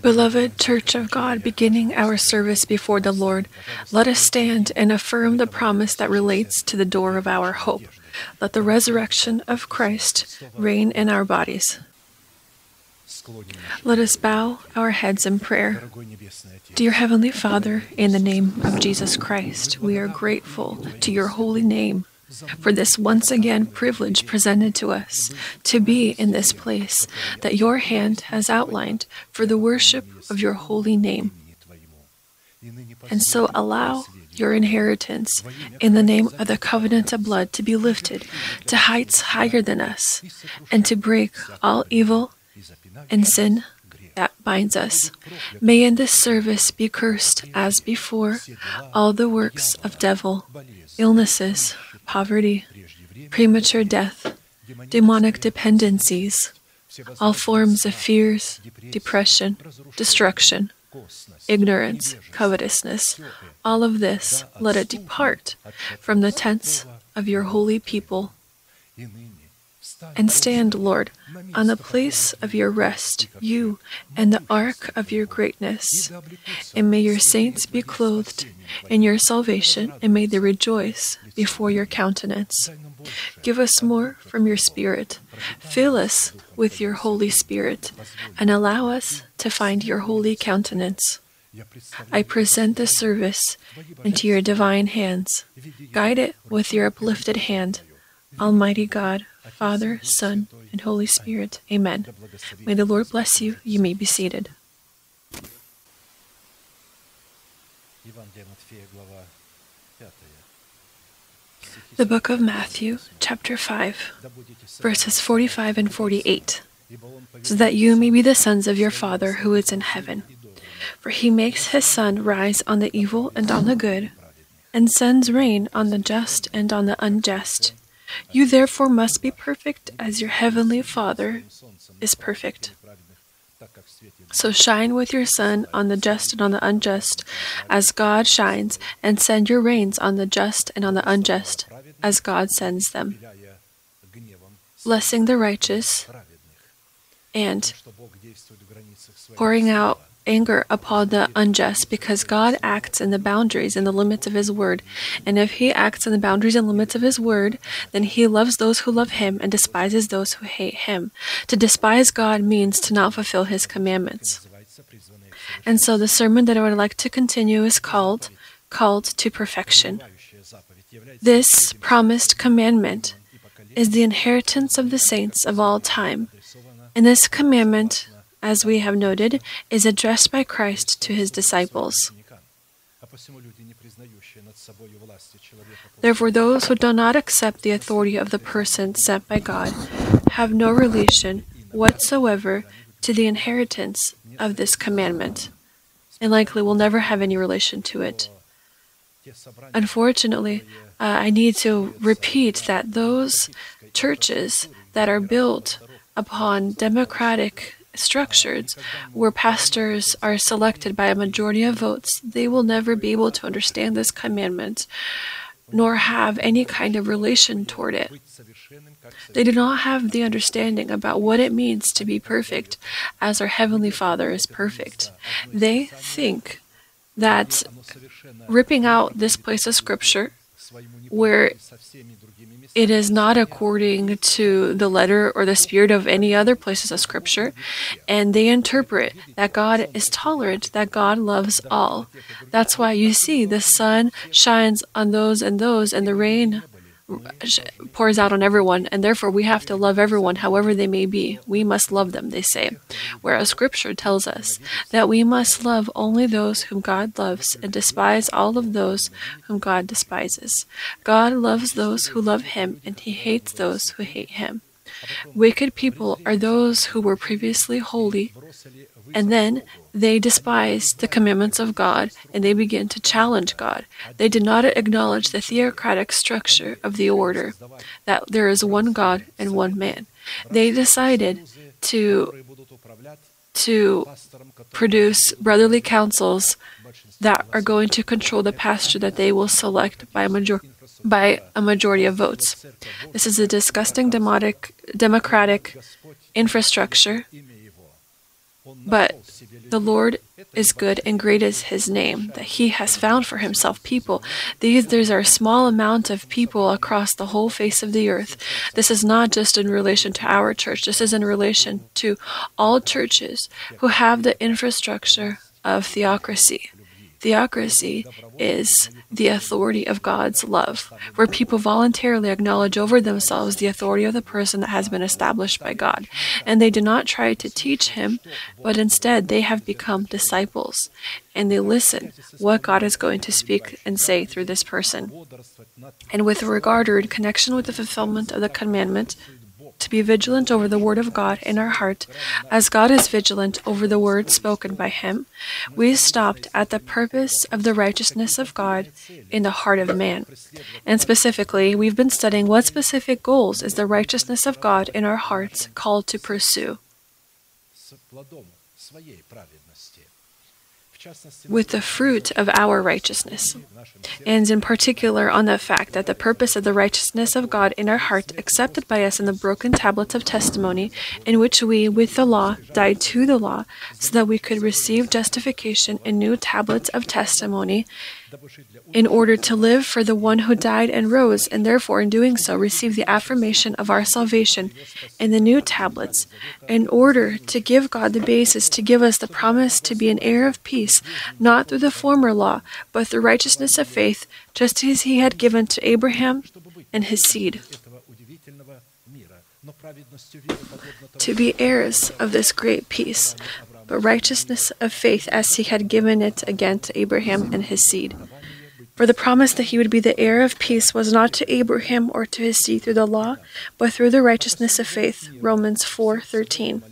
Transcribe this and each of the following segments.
Beloved Church of God, beginning our service before the Lord, let us stand and affirm the promise that relates to the door of our hope. Let the resurrection of Christ reign in our bodies. Let us bow our heads in prayer. Dear Heavenly Father, in the name of Jesus Christ, we are grateful to your holy name for this once again privilege presented to us to be in this place that your hand has outlined for the worship of your holy name. And so allow your inheritance in the name of the covenant of blood to be lifted to heights higher than us and to break all evil and sin that binds us. May in this service be cursed as before all the works of devil, illnesses, poverty, premature death, demonic dependencies, all forms of fears, depression, destruction, ignorance, covetousness, all of this, let it depart from the tents of your holy people. And stand, Lord, on the place of your rest, you and the ark of your greatness. And may your saints be clothed in your salvation, and may they rejoice before your countenance. Give us more from your Spirit. Fill us with your Holy Spirit, and allow us to find your holy countenance. I present this service into your divine hands. Guide it with your uplifted hand. Almighty God, Father, Son, and Holy Spirit. Amen. May the Lord bless you. You may be seated. The book of Matthew, chapter 5, verses 45 and 48, so that you may be the sons of your Father who is in heaven. For he makes his sun rise on the evil and on the good, and sends rain on the just and on the unjust. You therefore must be perfect as your heavenly Father is perfect. So shine with your sun on the just and on the unjust, as God shines, and send your rains on the just and on the unjust, as God sends them, blessing the righteous and pouring out anger upon the unjust because God acts in the boundaries and the limits of His word. And if He acts in the boundaries and limits of His word, then He loves those who love Him and despises those who hate Him. To despise God means to not fulfill His commandments. And so the sermon that I would like to continue is called Called to Perfection. This promised commandment is the inheritance of the saints of all time. And this commandment as we have noted, is addressed by Christ to his disciples. Therefore, those who do not accept the authority of the person sent by God have no relation whatsoever to the inheritance of this commandment, and likely will never have any relation to it. Unfortunately, uh, I need to repeat that those churches that are built upon democratic structured where pastors are selected by a majority of votes, they will never be able to understand this commandment nor have any kind of relation toward it. They do not have the understanding about what it means to be perfect as our Heavenly Father is perfect. They think that ripping out this place of Scripture, where it is not according to the letter or the spirit of any other places of Scripture. And they interpret that God is tolerant, that God loves all. That's why you see the sun shines on those and those, and the rain pours out on everyone, and therefore we have to love everyone, however they may be. We must love them, they say. Whereas Scripture tells us that we must love only those whom God loves and despise all of those whom God despises. God loves those who love Him, and He hates those who hate Him. Wicked people are those who were previously holy, and then they despise the commandments of God and they begin to challenge God. They did not acknowledge the theocratic structure of the order, that there is one God and one man. They decided to, to produce brotherly councils that are going to control the pastor that they will select by a majority by a majority of votes. This is a disgusting democratic, democratic infrastructure But the Lord is good and great is his name, that he has found for himself people. These these are a small amount of people across the whole face of the earth. This is not just in relation to our church, this is in relation to all churches who have the infrastructure of theocracy. Theocracy is the authority of God's love, where people voluntarily acknowledge over themselves the authority of the person that has been established by God. And they do not try to teach him, but instead they have become disciples and they listen what God is going to speak and say through this person. And with regard or in connection with the fulfillment of the commandment, to be vigilant over the word of God in our heart, as God is vigilant over the word spoken by him, we stopped at the purpose of the righteousness of God in the heart of man. And specifically, we've been studying what specific goals is the righteousness of God in our hearts called to pursue with the fruit of our righteousness, and in particular on the fact that the purpose of the righteousness of God in our heart, accepted by us in the broken tablets of testimony, in which we, with the law, died to the law, so that we could receive justification in new tablets of testimony, in order to live for the one who died and rose, and therefore in doing so receive the affirmation of our salvation in the new tablets, in order to give God the basis to give us the promise to be an heir of peace, not through the former law, but through righteousness of faith, just as he had given to Abraham and his seed. To be heirs of this great peace, but righteousness of faith as he had given it again to Abraham and his seed. For the promise that he would be the heir of peace was not to Abraham or to his seed through the law, but through the righteousness of faith. Romans 4:13.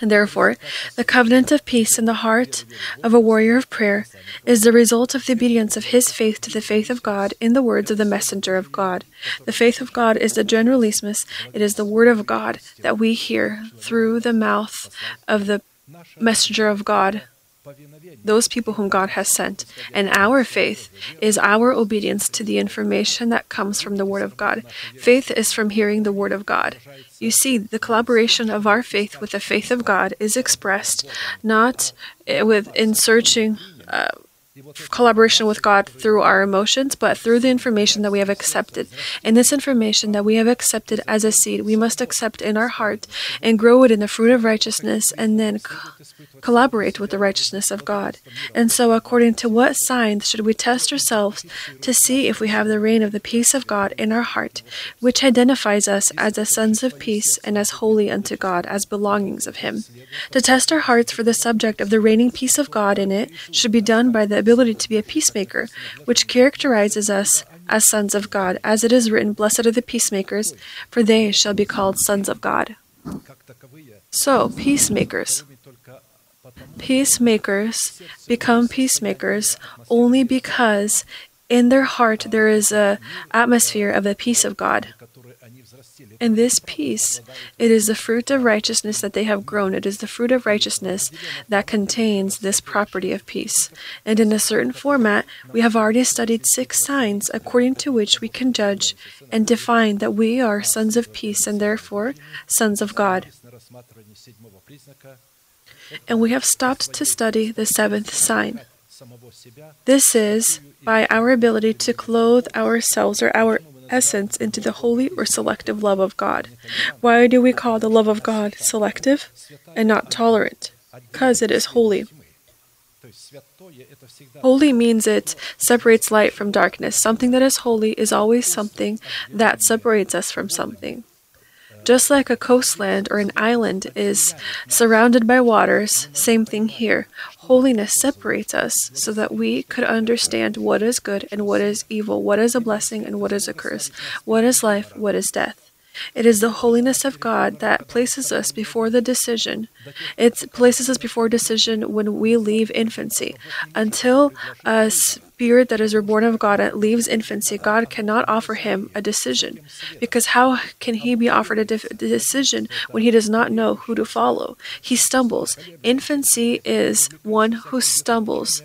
And therefore, the covenant of peace in the heart of a warrior of prayer is the result of the obedience of his faith to the faith of God in the words of the messenger of God. The faith of God is the generalismus, it is the word of God that we hear through the mouth of the messenger of God, those people whom God has sent. And our faith is our obedience to the information that comes from the Word of God. Faith is from hearing the Word of God. You see, the collaboration of our faith with the faith of God is expressed not with in searching. Uh, collaboration with God through our emotions, but through the information that we have accepted. And this information that we have accepted as a seed, we must accept in our heart and grow it in the fruit of righteousness and then co- collaborate with the righteousness of God. And so, according to what signs should we test ourselves to see if we have the reign of the peace of God in our heart, which identifies us as the sons of peace and as holy unto God, as belongings of Him? To test our hearts for the subject of the reigning peace of God in it should be done by the ability to be a peacemaker, which characterizes us as sons of God, as it is written, Blessed are the peacemakers, for they shall be called sons of God. So, peacemakers. Peacemakers become peacemakers only because in their heart there is a atmosphere of the peace of God. And this peace, it is the fruit of righteousness that they have grown. It is the fruit of righteousness that contains this property of peace. And in a certain format, we have already studied six signs according to which we can judge and define that we are sons of peace and therefore sons of God. And we have stopped to study the seventh sign. This is by our ability to clothe ourselves or our essence into the holy or selective love of God. Why do we call the love of God selective and not tolerant? Because it is holy. Holy means it separates light from darkness. Something that is holy is always something that separates us from something. Just like a coastland or an island is surrounded by waters, same thing here. Holiness separates us so that we could understand what is good and what is evil, what is a blessing and what is a curse, what is life, what is death. It is the holiness of God that places us before the decision. It places us before decision when we leave infancy. Until a spirit that is reborn of God leaves infancy, God cannot offer him a decision. Because how can he be offered a decision when he does not know who to follow? He stumbles. Infancy is one who stumbles.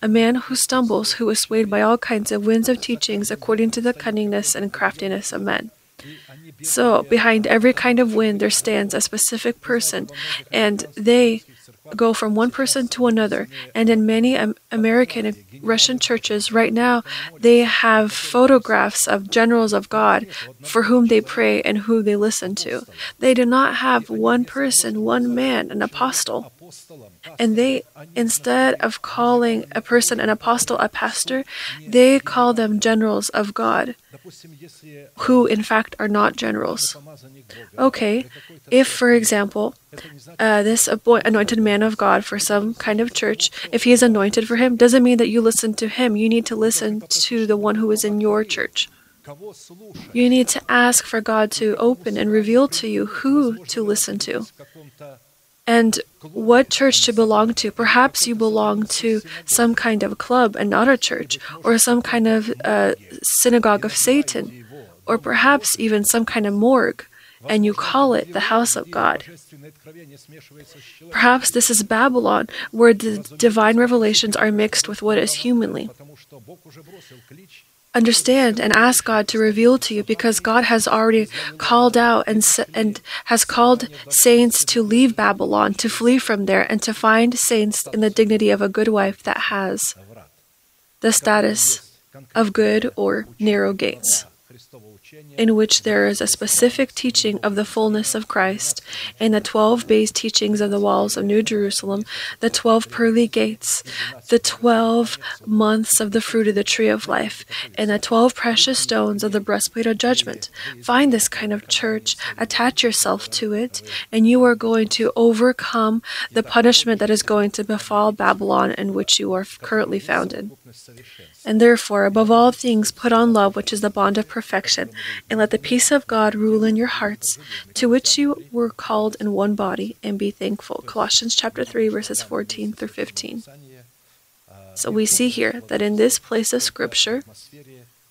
A man who stumbles, who is swayed by all kinds of winds of teachings according to the cunningness and craftiness of men. So, behind every kind of wind, there stands a specific person, and they go from one person to another. And in many American and Russian churches right now, they have photographs of generals of God for whom they pray and who they listen to. They do not have one person, one man, an apostle. And they, instead of calling a person an apostle, a pastor, they call them generals of God, who in fact are not generals. Okay, if, for example, uh, this anointed man of God for some kind of church, if he is anointed for him, doesn't mean that you listen to him. You need to listen to the one who is in your church. You need to ask for God to open and reveal to you who to listen to and what church to belong to. Perhaps you belong to some kind of club and not a church, or some kind of uh, synagogue of Satan, or perhaps even some kind of morgue, and you call it the house of God. Perhaps this is Babylon, where the divine revelations are mixed with what is humanly understand and ask God to reveal to you because God has already called out and and has called saints to leave Babylon to flee from there and to find saints in the dignity of a good wife that has the status of good or narrow gates in which there is a specific teaching of the fullness of Christ, in the 12 base teachings of the walls of New Jerusalem, the 12 pearly gates, the 12 months of the fruit of the tree of life, and the 12 precious stones of the breastplate of judgment. Find this kind of church, attach yourself to it, and you are going to overcome the punishment that is going to befall Babylon in which you are currently founded. And therefore, above all things, put on love, which is the bond of perfection, and let the peace of God rule in your hearts, to which you were called in one body, and be thankful. Colossians chapter 3, verses 14 through 15. So we see here that in this place of Scripture,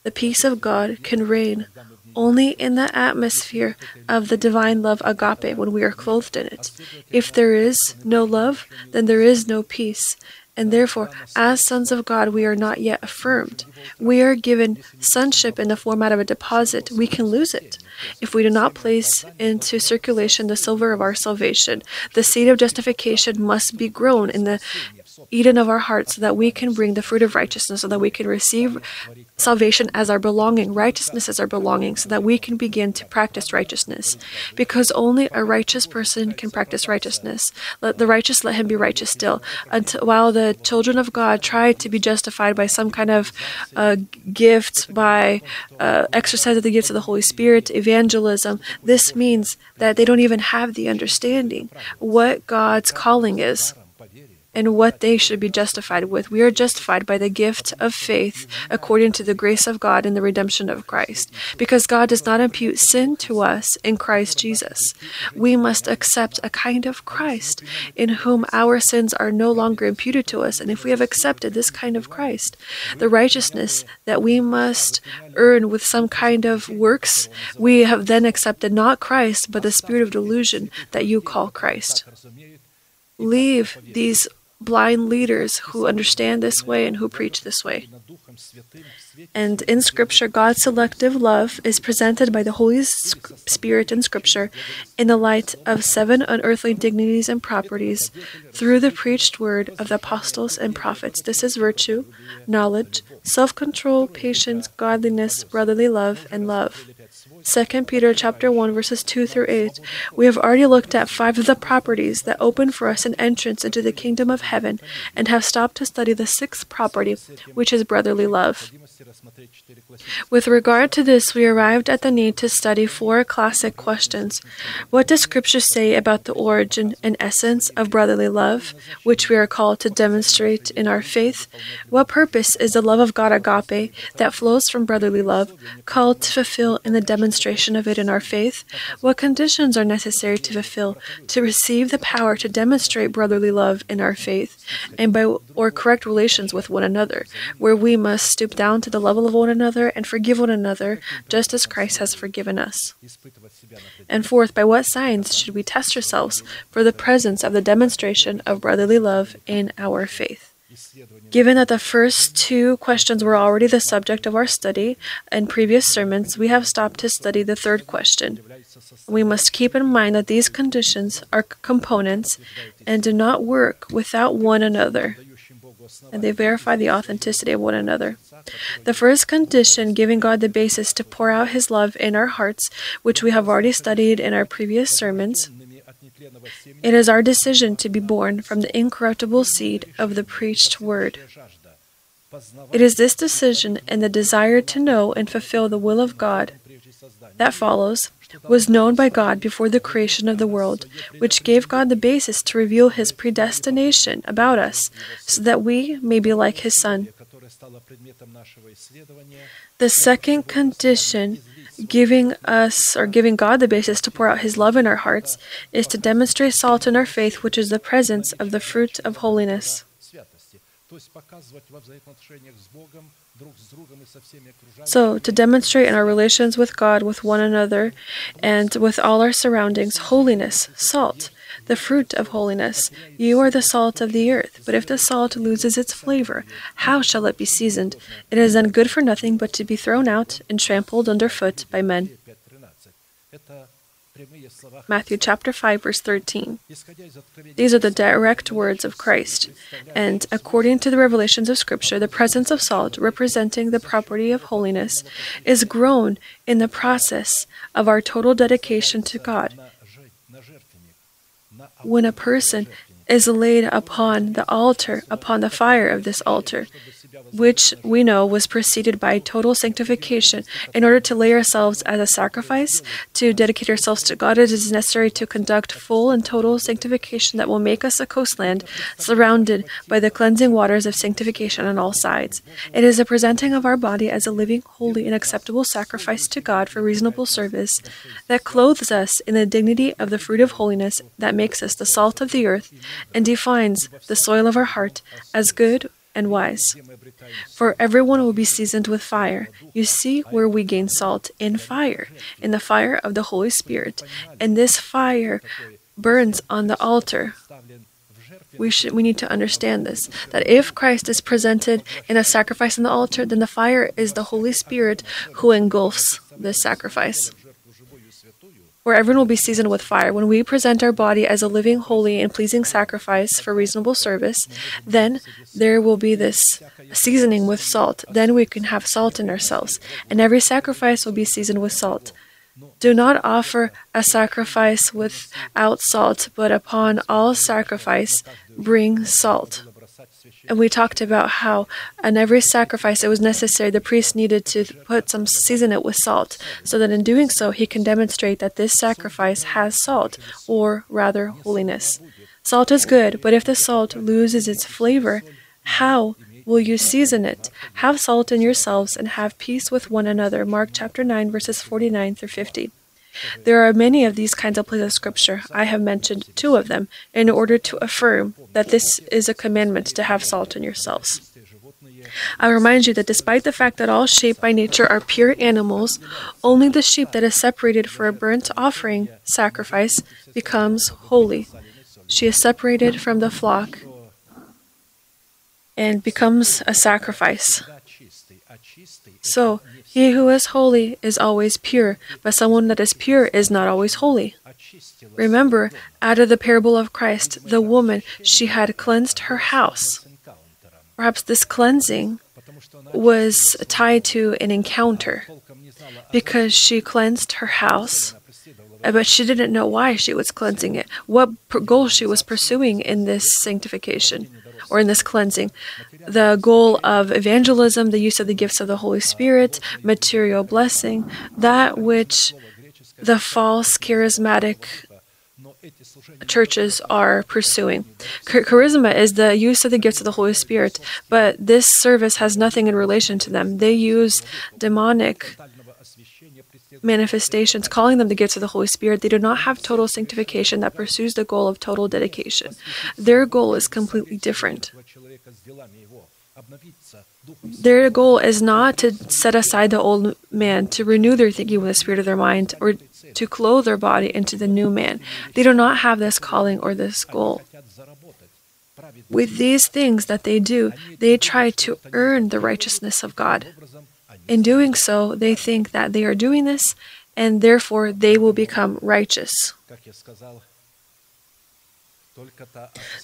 the peace of God can reign only in the atmosphere of the divine love agape when we are clothed in it. If there is no love, then there is no peace. And therefore, as sons of God, we are not yet affirmed. We are given sonship in the format of a deposit. We can lose it. If we do not place into circulation the silver of our salvation, the seed of justification must be grown in the Eden of our hearts so that we can bring the fruit of righteousness, so that we can receive salvation as our belonging, righteousness as our belonging, so that we can begin to practice righteousness. Because only a righteous person can practice righteousness. Let the righteous let him be righteous still. Until while the children of God try to be justified by some kind of uh, gift, by uh, exercise of the gifts of the Holy Spirit, evangelism, this means that they don't even have the understanding what God's calling is and what they should be justified with. We are justified by the gift of faith according to the grace of God in the redemption of Christ. Because God does not impute sin to us in Christ Jesus, we must accept a kind of Christ in whom our sins are no longer imputed to us. And if we have accepted this kind of Christ, the righteousness that we must earn with some kind of works, we have then accepted not Christ, but the spirit of delusion that you call Christ. Leave these blind leaders who understand this way and who preach this way. And in Scripture, God's selective love is presented by the Holy Spirit in Scripture in the light of seven unearthly dignities and properties through the preached word of the apostles and prophets. This is virtue, knowledge, self control, patience, godliness, brotherly love, and love. 2 Peter chapter 1 verses 2 through 8, we have already looked at five of the properties that open for us an entrance into the kingdom of heaven and have stopped to study the sixth property, which is brotherly love. With regard to this, we arrived at the need to study four classic questions. What does Scripture say about the origin and essence of brotherly love, which we are called to demonstrate in our faith? What purpose is the love of God agape that flows from brotherly love called to fulfill in the demonstration of it in our faith? What conditions are necessary to fulfill to receive the power to demonstrate brotherly love in our faith and by or correct relations with one another, where we must stoop down to the level of one another and forgive one another, just as Christ has forgiven us. And fourth, by what signs should we test ourselves for the presence of the demonstration of brotherly love in our faith? Given that the first two questions were already the subject of our study in previous sermons, we have stopped to study the third question. We must keep in mind that these conditions are components and do not work without one another, and they verify the authenticity of one another. The first condition, giving God the basis to pour out His love in our hearts, which we have already studied in our previous sermons, it is our decision to be born from the incorruptible seed of the preached word. It is this decision and the desire to know and fulfill the will of God that follows was known by God before the creation of the world, which gave God the basis to reveal his predestination about us, so that we may be like his Son. The second condition giving us or giving God the basis to pour out his love in our hearts is to demonstrate salt in our faith, which is the presence of the fruit of holiness. So, to demonstrate in our relations with God, with one another, and with all our surroundings, holiness, salt, the fruit of holiness. You are the salt of the earth. But if the salt loses its flavor, how shall it be seasoned? It is then good for nothing but to be thrown out and trampled underfoot by men. Matthew chapter 5 verse 13. These are the direct words of Christ. And according to the revelations of scripture, the presence of salt representing the property of holiness is grown in the process of our total dedication to God when a person is laid upon the altar, upon the fire of this altar, which we know was preceded by total sanctification. In order to lay ourselves as a sacrifice, to dedicate ourselves to God, it is necessary to conduct full and total sanctification that will make us a coastland surrounded by the cleansing waters of sanctification on all sides. It is a presenting of our body as a living, holy, and acceptable sacrifice to God for reasonable service that clothes us in the dignity of the fruit of holiness that makes us the salt of the earth and defines the soil of our heart as good and wise. For everyone will be seasoned with fire. You see where we gain salt in fire, in the fire of the Holy Spirit. And this fire burns on the altar. We should we need to understand this that if Christ is presented in a sacrifice on the altar, then the fire is the Holy Spirit who engulfs this sacrifice where everyone will be seasoned with fire. When we present our body as a living, holy, and pleasing sacrifice for reasonable service, then there will be this seasoning with salt. Then we can have salt in ourselves. And every sacrifice will be seasoned with salt. Do not offer a sacrifice without salt, but upon all sacrifice bring salt. And we talked about how in every sacrifice it was necessary, the priest needed to put some season it with salt, so that in doing so he can demonstrate that this sacrifice has salt, or rather holiness. Salt is good, but if the salt loses its flavor, how will you season it? Have salt in yourselves and have peace with one another. Mark chapter 9, verses 49 through 50. Mm-hmm. There are many of these kinds of places of scripture. I have mentioned two of them in order to affirm that this is a commandment to have salt in yourselves. I remind you that despite the fact that all sheep by nature are pure animals, only the sheep that is separated for a burnt offering sacrifice becomes holy. She is separated from the flock and becomes a sacrifice. So, he who is holy is always pure, but someone that is pure is not always holy. Remember, out of the parable of Christ, the woman, she had cleansed her house. Perhaps this cleansing was tied to an encounter because she cleansed her house, but she didn't know why she was cleansing it, what goal she was pursuing in this sanctification or in this cleansing. The goal of evangelism, the use of the gifts of the Holy Spirit, material blessing, that which the false charismatic churches are pursuing. Charisma is the use of the gifts of the Holy Spirit, but this service has nothing in relation to them. They use demonic manifestations, calling them the gifts of the Holy Spirit, they do not have total sanctification that pursues the goal of total dedication. Their goal is completely different. Their goal is not to set aside the old man, to renew their thinking with the spirit of their mind, or to clothe their body into the new man. They do not have this calling or this goal. With these things that they do, they try to earn the righteousness of God. In doing so, they think that they are doing this and therefore they will become righteous.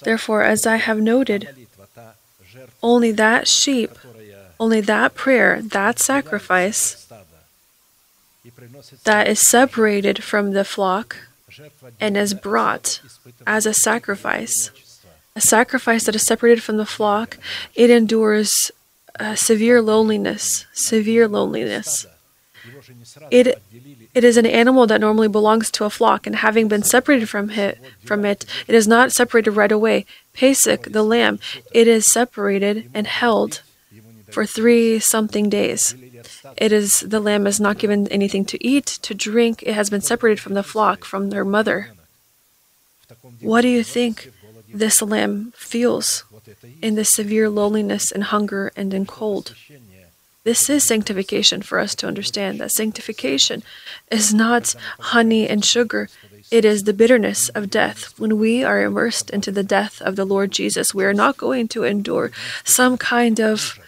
Therefore, as I have noted, only that sheep, only that prayer, that sacrifice that is separated from the flock and is brought as a sacrifice, a sacrifice that is separated from the flock, it endures uh, severe loneliness, severe loneliness. It, it is an animal that normally belongs to a flock, and having been separated from it, from it, it is not separated right away. Pesach, the lamb, it is separated and held for three something days. It is the lamb is not given anything to eat, to drink. It has been separated from the flock, from their mother. What do you think this lamb feels in this severe loneliness and hunger and in cold? This is sanctification for us to understand that sanctification is not honey and sugar. It is the bitterness of death. When we are immersed into the death of the Lord Jesus, we are not going to endure some kind of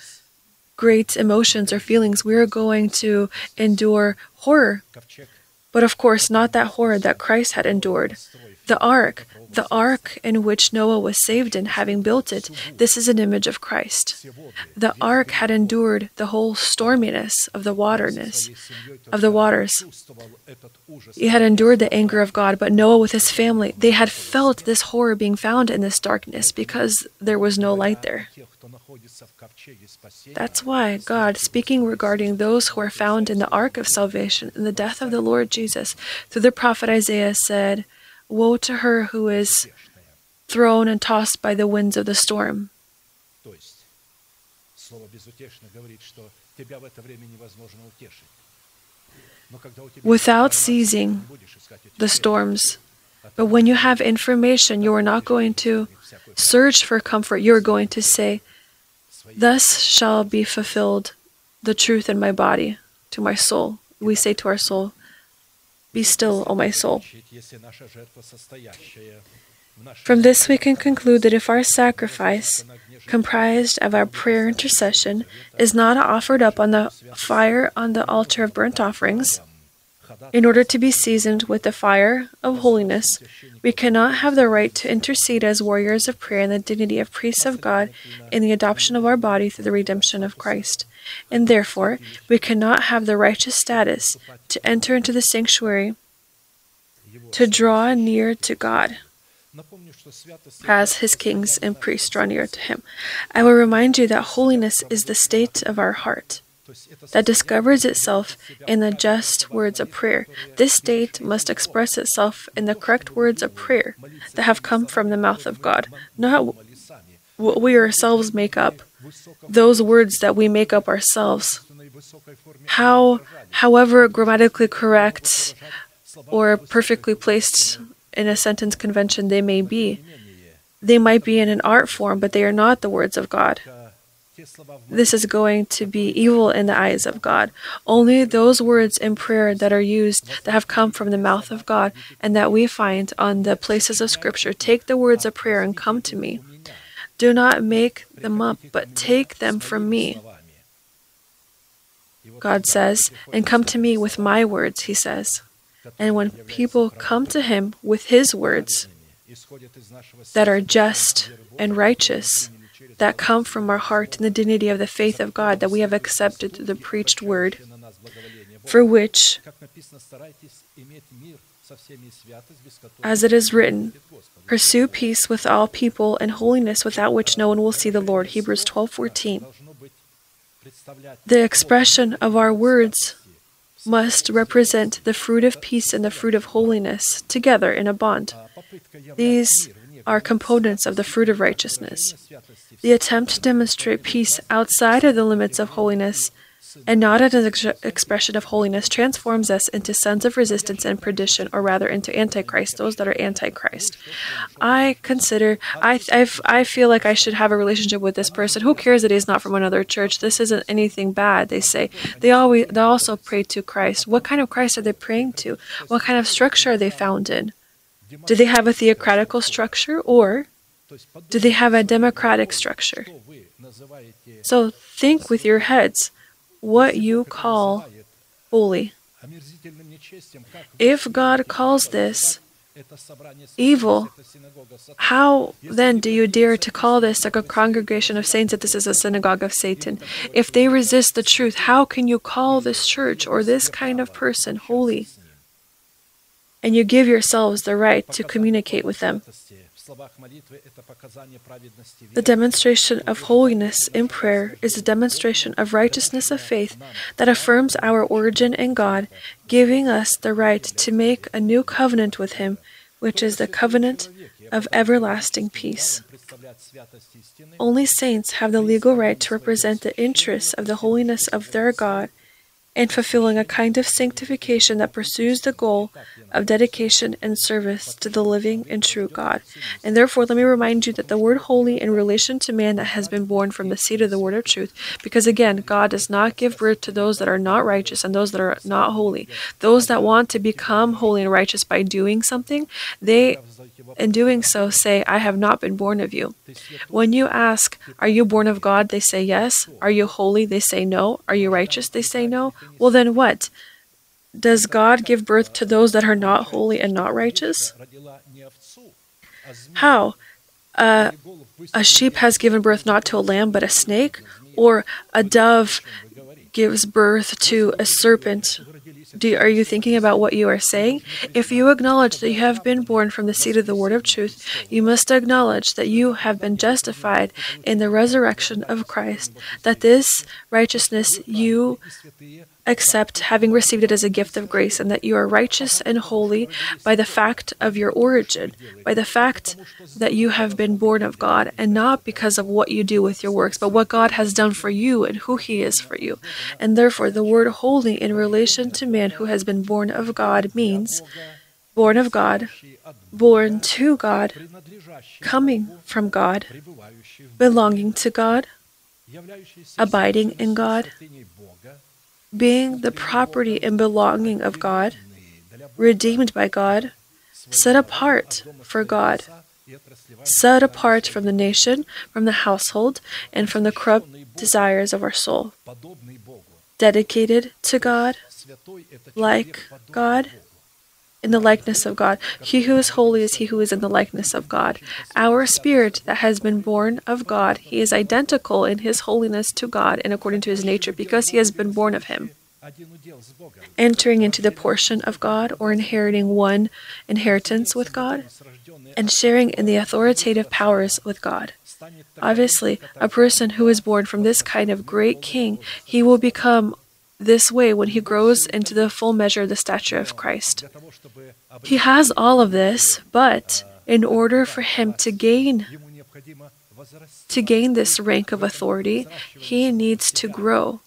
great emotions or feelings. We are going to endure horror. But of course, not that horror that Christ had endured. The ark, the ark in which Noah was saved in, having built it, this is an image of Christ. The ark had endured the whole storminess of the waterness of the waters. He had endured the anger of God, but Noah with his family, they had felt this horror being found in this darkness because there was no light there. That's why God, speaking regarding those who are found in the ark of salvation in the death of the Lord Jesus, through the prophet Isaiah said, Woe to her who is thrown and tossed by the winds of the storm. Without seizing the storms. But when you have information, you are not going to search for comfort. You are going to say, Thus shall be fulfilled the truth in my body to my soul. We say to our soul, Be still, O my soul. From this, we can conclude that if our sacrifice, comprised of our prayer intercession, is not offered up on the fire on the altar of burnt offerings, in order to be seasoned with the fire of holiness, we cannot have the right to intercede as warriors of prayer in the dignity of priests of God in the adoption of our body through the redemption of Christ. And therefore, we cannot have the righteous status to enter into the sanctuary to draw near to God as his kings and priests draw near to him. I will remind you that holiness is the state of our heart that discovers itself in the just words of prayer. This state must express itself in the correct words of prayer that have come from the mouth of God, not what we ourselves make up, those words that we make up ourselves. How, however grammatically correct or perfectly placed in a sentence convention they may be, they might be in an art form, but they are not the words of God this is going to be evil in the eyes of God. Only those words in prayer that are used that have come from the mouth of God and that we find on the places of Scripture take the words of prayer and come to me. Do not make them up, but take them from me. God says, and come to me with my words, he says. And when people come to him with his words that are just and righteous, that come from our heart in the dignity of the faith of God that we have accepted through the preached word, for which, as it is written, pursue peace with all people and holiness without which no one will see the Lord. Hebrews 12:14. The expression of our words must represent the fruit of peace and the fruit of holiness together in a bond. These are components of the fruit of righteousness. The attempt to demonstrate peace outside of the limits of holiness and not as an ex- expression of holiness transforms us into sons of resistance and perdition, or rather into antichrist, those that are antichrist. I consider, I, I, I feel like I should have a relationship with this person. Who cares that he's not from another church? This isn't anything bad, they say. They always, they also pray to Christ. What kind of Christ are they praying to? What kind of structure are they found in? Do they have a theocratical structure, or Do they have a democratic structure? So think with your heads what you call holy. If God calls this evil, how then do you dare to call this like a congregation of saints that this is a synagogue of Satan? If they resist the truth, how can you call this church or this kind of person holy? And you give yourselves the right to communicate with them. The demonstration of holiness in prayer is a demonstration of righteousness of faith that affirms our origin in God, giving us the right to make a new covenant with Him, which is the covenant of everlasting peace. Only saints have the legal right to represent the interests of the holiness of their God and fulfilling a kind of sanctification that pursues the goal of dedication and service to the living and true God. And therefore, let me remind you that the word holy in relation to man that has been born from the seed of the word of truth, because again, God does not give birth to those that are not righteous and those that are not holy. Those that want to become holy and righteous by doing something, they in doing so say, I have not been born of you. When you ask, Are you born of God? they say yes. Are you holy? They say no. Are you righteous? They say no. Well, then what? Does God give birth to those that are not holy and not righteous? How? Uh, a sheep has given birth not to a lamb but a snake, or a dove gives birth to a serpent do, are you thinking about what you are saying? If you acknowledge that you have been born from the seed of the word of truth, you must acknowledge that you have been justified in the resurrection of Christ, that this righteousness you accept having received it as a gift of grace, and that you are righteous and holy by the fact of your origin, by the fact that you have been born of God, and not because of what you do with your works, but what God has done for you and who He is for you. And therefore, the word holy in relation to man who has been born of God means born of God, born to God, coming from God, belonging to God, abiding in God being the property and belonging of God, redeemed by God, set apart for God, set apart from the nation, from the household, and from the corrupt desires of our soul, dedicated to God, like God, in the likeness of God. He who is holy is he who is in the likeness of God. Our spirit that has been born of God, he is identical in his holiness to God and according to his nature because he has been born of him. Entering into the portion of God or inheriting one inheritance with God and sharing in the authoritative powers with God. Obviously, a person who is born from this kind of great king, he will become this way when he grows into the full measure of the stature of Christ. He has all of this, but in order for him to gain to gain this rank of authority, he needs to grow.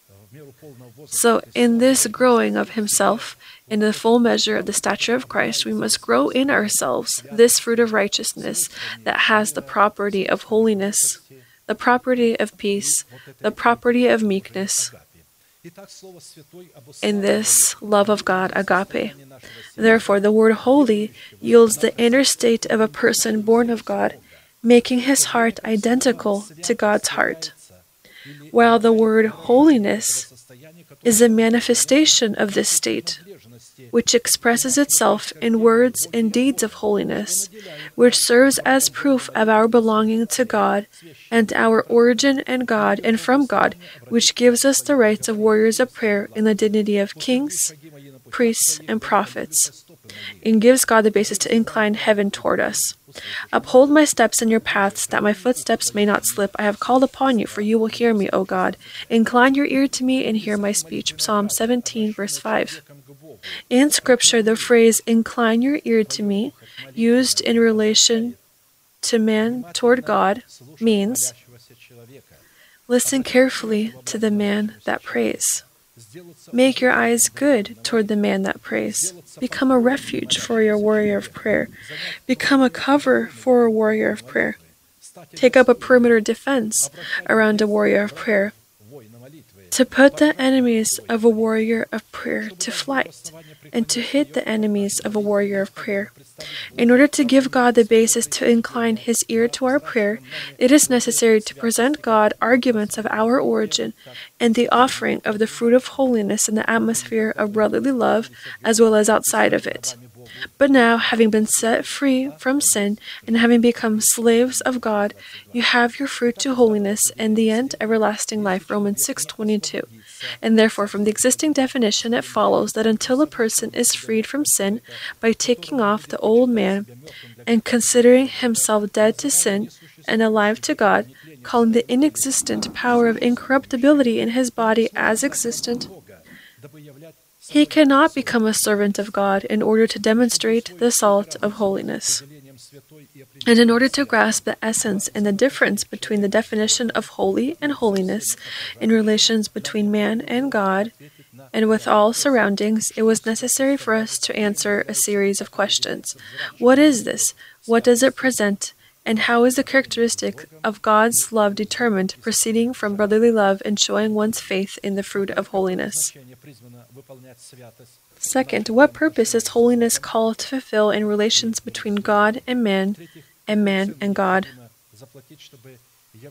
So, in this growing of himself, in the full measure of the stature of Christ, we must grow in ourselves this fruit of righteousness that has the property of holiness, the property of peace, the property of meekness, in this love of God, agape. Therefore, the word holy yields the inner state of a person born of God, making his heart identical to God's heart. While the word holiness is a manifestation of this state, which expresses itself in words and deeds of holiness, which serves as proof of our belonging to God and our origin in God and from God, which gives us the rights of warriors of prayer in the dignity of kings, priests, and prophets, and gives God the basis to incline heaven toward us. Uphold my steps in your paths, that my footsteps may not slip. I have called upon you, for you will hear me, O God. Incline your ear to me and hear my speech. Psalm 17, verse 5. In Scripture, the phrase incline your ear to me, used in relation to man toward God, means listen carefully to the man that prays. Make your eyes good toward the man that prays. Become a refuge for your warrior of prayer. Become a cover for a warrior of prayer. Take up a perimeter defense around a warrior of prayer to put the enemies of a warrior of prayer to flight, and to hit the enemies of a warrior of prayer. In order to give God the basis to incline his ear to our prayer, it is necessary to present God arguments of our origin and the offering of the fruit of holiness in the atmosphere of brotherly love as well as outside of it. But now, having been set free from sin and having become slaves of God, you have your fruit to holiness and the end everlasting life. Romans 6:22. And therefore, from the existing definition, it follows that until a person is freed from sin by taking off the old man and considering himself dead to sin and alive to God, calling the inexistent power of incorruptibility in his body as existent, he cannot become a servant of God in order to demonstrate the salt of holiness. And in order to grasp the essence and the difference between the definition of holy and holiness in relations between man and God, and with all surroundings, it was necessary for us to answer a series of questions. What is this? What does it present? And how is the characteristic of God's love determined, proceeding from brotherly love and showing one's faith in the fruit of holiness? Second, what purpose is holiness called to fulfill in relations between God and man, and man and God?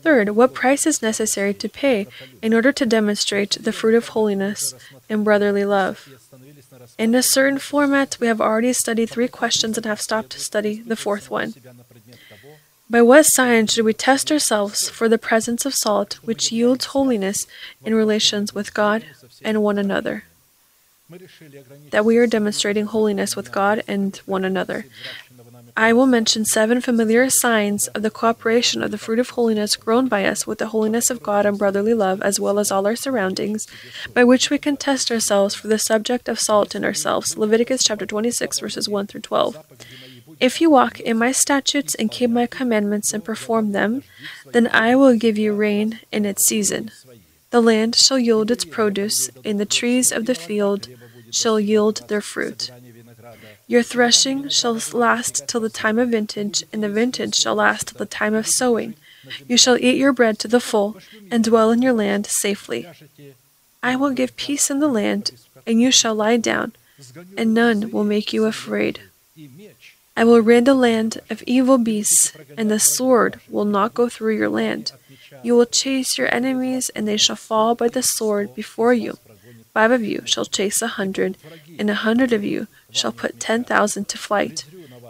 Third, what price is necessary to pay in order to demonstrate the fruit of holiness and brotherly love? In a certain format, we have already studied three questions and have stopped to study the fourth one. By what sign should we test ourselves for the presence of salt, which yields holiness in relations with God and one another? That we are demonstrating holiness with God and one another. I will mention seven familiar signs of the cooperation of the fruit of holiness grown by us with the holiness of God and brotherly love, as well as all our surroundings, by which we can test ourselves for the subject of salt in ourselves. Leviticus chapter 26, verses 1 through 12. If you walk in my statutes and keep my commandments and perform them, then I will give you rain in its season. The land shall yield its produce, and the trees of the field shall yield their fruit. Your threshing shall last till the time of vintage, and the vintage shall last till the time of sowing. You shall eat your bread to the full, and dwell in your land safely. I will give peace in the land, and you shall lie down, and none will make you afraid. I will rid the land of evil beasts, and the sword will not go through your land. You will chase your enemies, and they shall fall by the sword before you. Five of you shall chase a hundred, and a hundred of you shall put ten thousand to flight.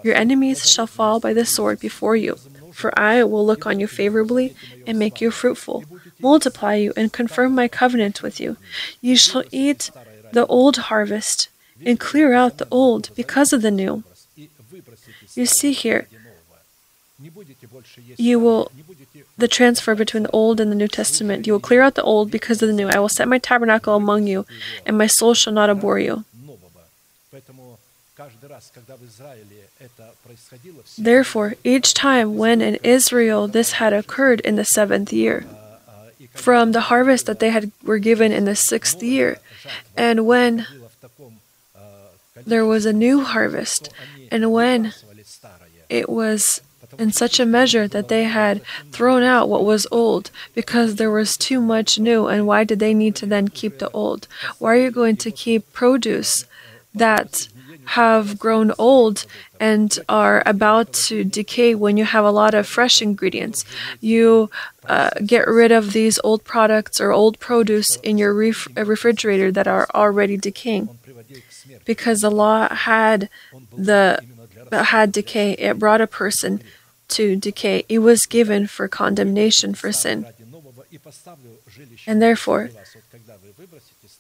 Your enemies shall fall by the sword before you. For I will look on you favorably, and make you fruitful, multiply you, and confirm my covenant with you. You shall eat the old harvest, and clear out the old because of the new. You see here, you will, the transfer between the Old and the New Testament, you will clear out the old because of the new. I will set my tabernacle among you, and my soul shall not abhor you. Therefore, each time when in Israel this had occurred in the seventh year, from the harvest that they had were given in the sixth year, and when there was a new harvest, and when it was in such a measure that they had thrown out what was old because there was too much new. And why did they need to then keep the old? Why are you going to keep produce that have grown old and are about to decay when you have a lot of fresh ingredients? You uh, get rid of these old products or old produce in your ref- refrigerator that are already decaying because the law had the had decay, it brought a person to decay. It was given for condemnation for sin. And therefore,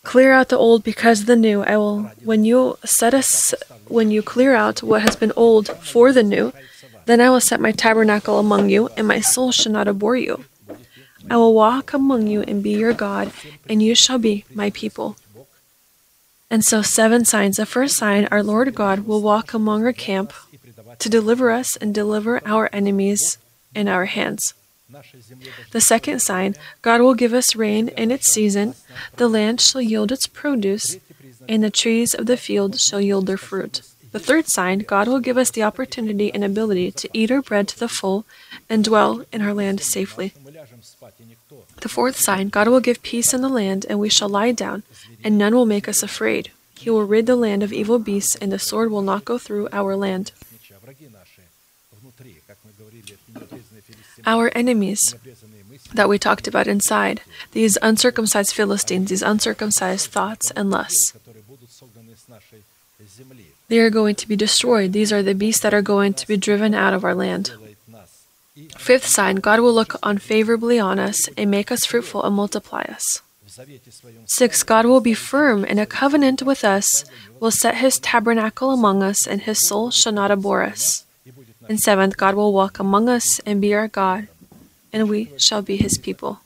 clear out the old because the new. I will when you set us when you clear out what has been old for the new, then I will set my tabernacle among you, and my soul shall not abhor you. I will walk among you and be your God, and you shall be my people. And so, seven signs. The first sign, our Lord God will walk among our camp to deliver us and deliver our enemies in our hands. The second sign, God will give us rain in its season, the land shall yield its produce, and the trees of the field shall yield their fruit. The third sign, God will give us the opportunity and ability to eat our bread to the full and dwell in our land safely. The fourth sign, God will give peace in the land, and we shall lie down, and none will make us afraid. He will rid the land of evil beasts, and the sword will not go through our land. Our enemies that we talked about inside, these uncircumcised Philistines, these uncircumcised thoughts and lusts, they are going to be destroyed. These are the beasts that are going to be driven out of our land. Fifth sign God will look unfavorably on us and make us fruitful and multiply us. Six, God will be firm in a covenant with us, will set his tabernacle among us, and his soul shall not abhor us. And seventh, God will walk among us and be our God, and we shall be his people.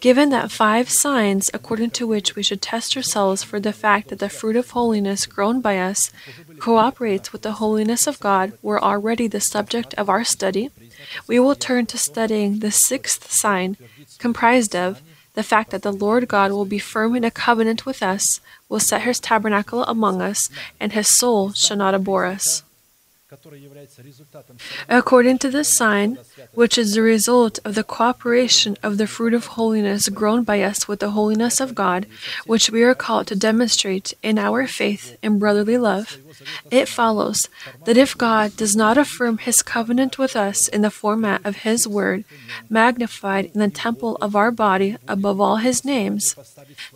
Given that five signs according to which we should test ourselves for the fact that the fruit of holiness grown by us cooperates with the holiness of God were already the subject of our study, we will turn to studying the sixth sign, comprised of the fact that the Lord God will be firm in a covenant with us, will set his tabernacle among us, and his soul shall not abhor us. According to this sign, which is the result of the cooperation of the fruit of holiness grown by us with the holiness of God, which we are called to demonstrate in our faith and brotherly love, it follows that if God does not affirm his covenant with us in the format of his word, magnified in the temple of our body above all his names,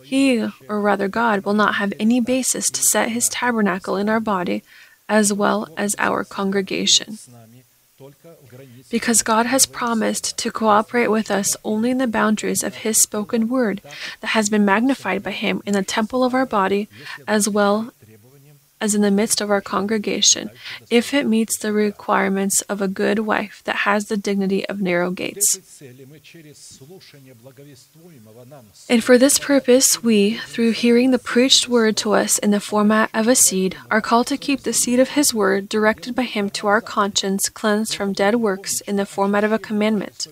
he, or rather God, will not have any basis to set his tabernacle in our body as well as our congregation. Because God has promised to cooperate with us only in the boundaries of His spoken word that has been magnified by Him in the temple of our body, as well as in the midst of our congregation, if it meets the requirements of a good wife that has the dignity of narrow gates. And for this purpose, we, through hearing the preached word to us in the format of a seed, are called to keep the seed of His word directed by Him to our conscience, cleansed from dead works in the format of a commandment.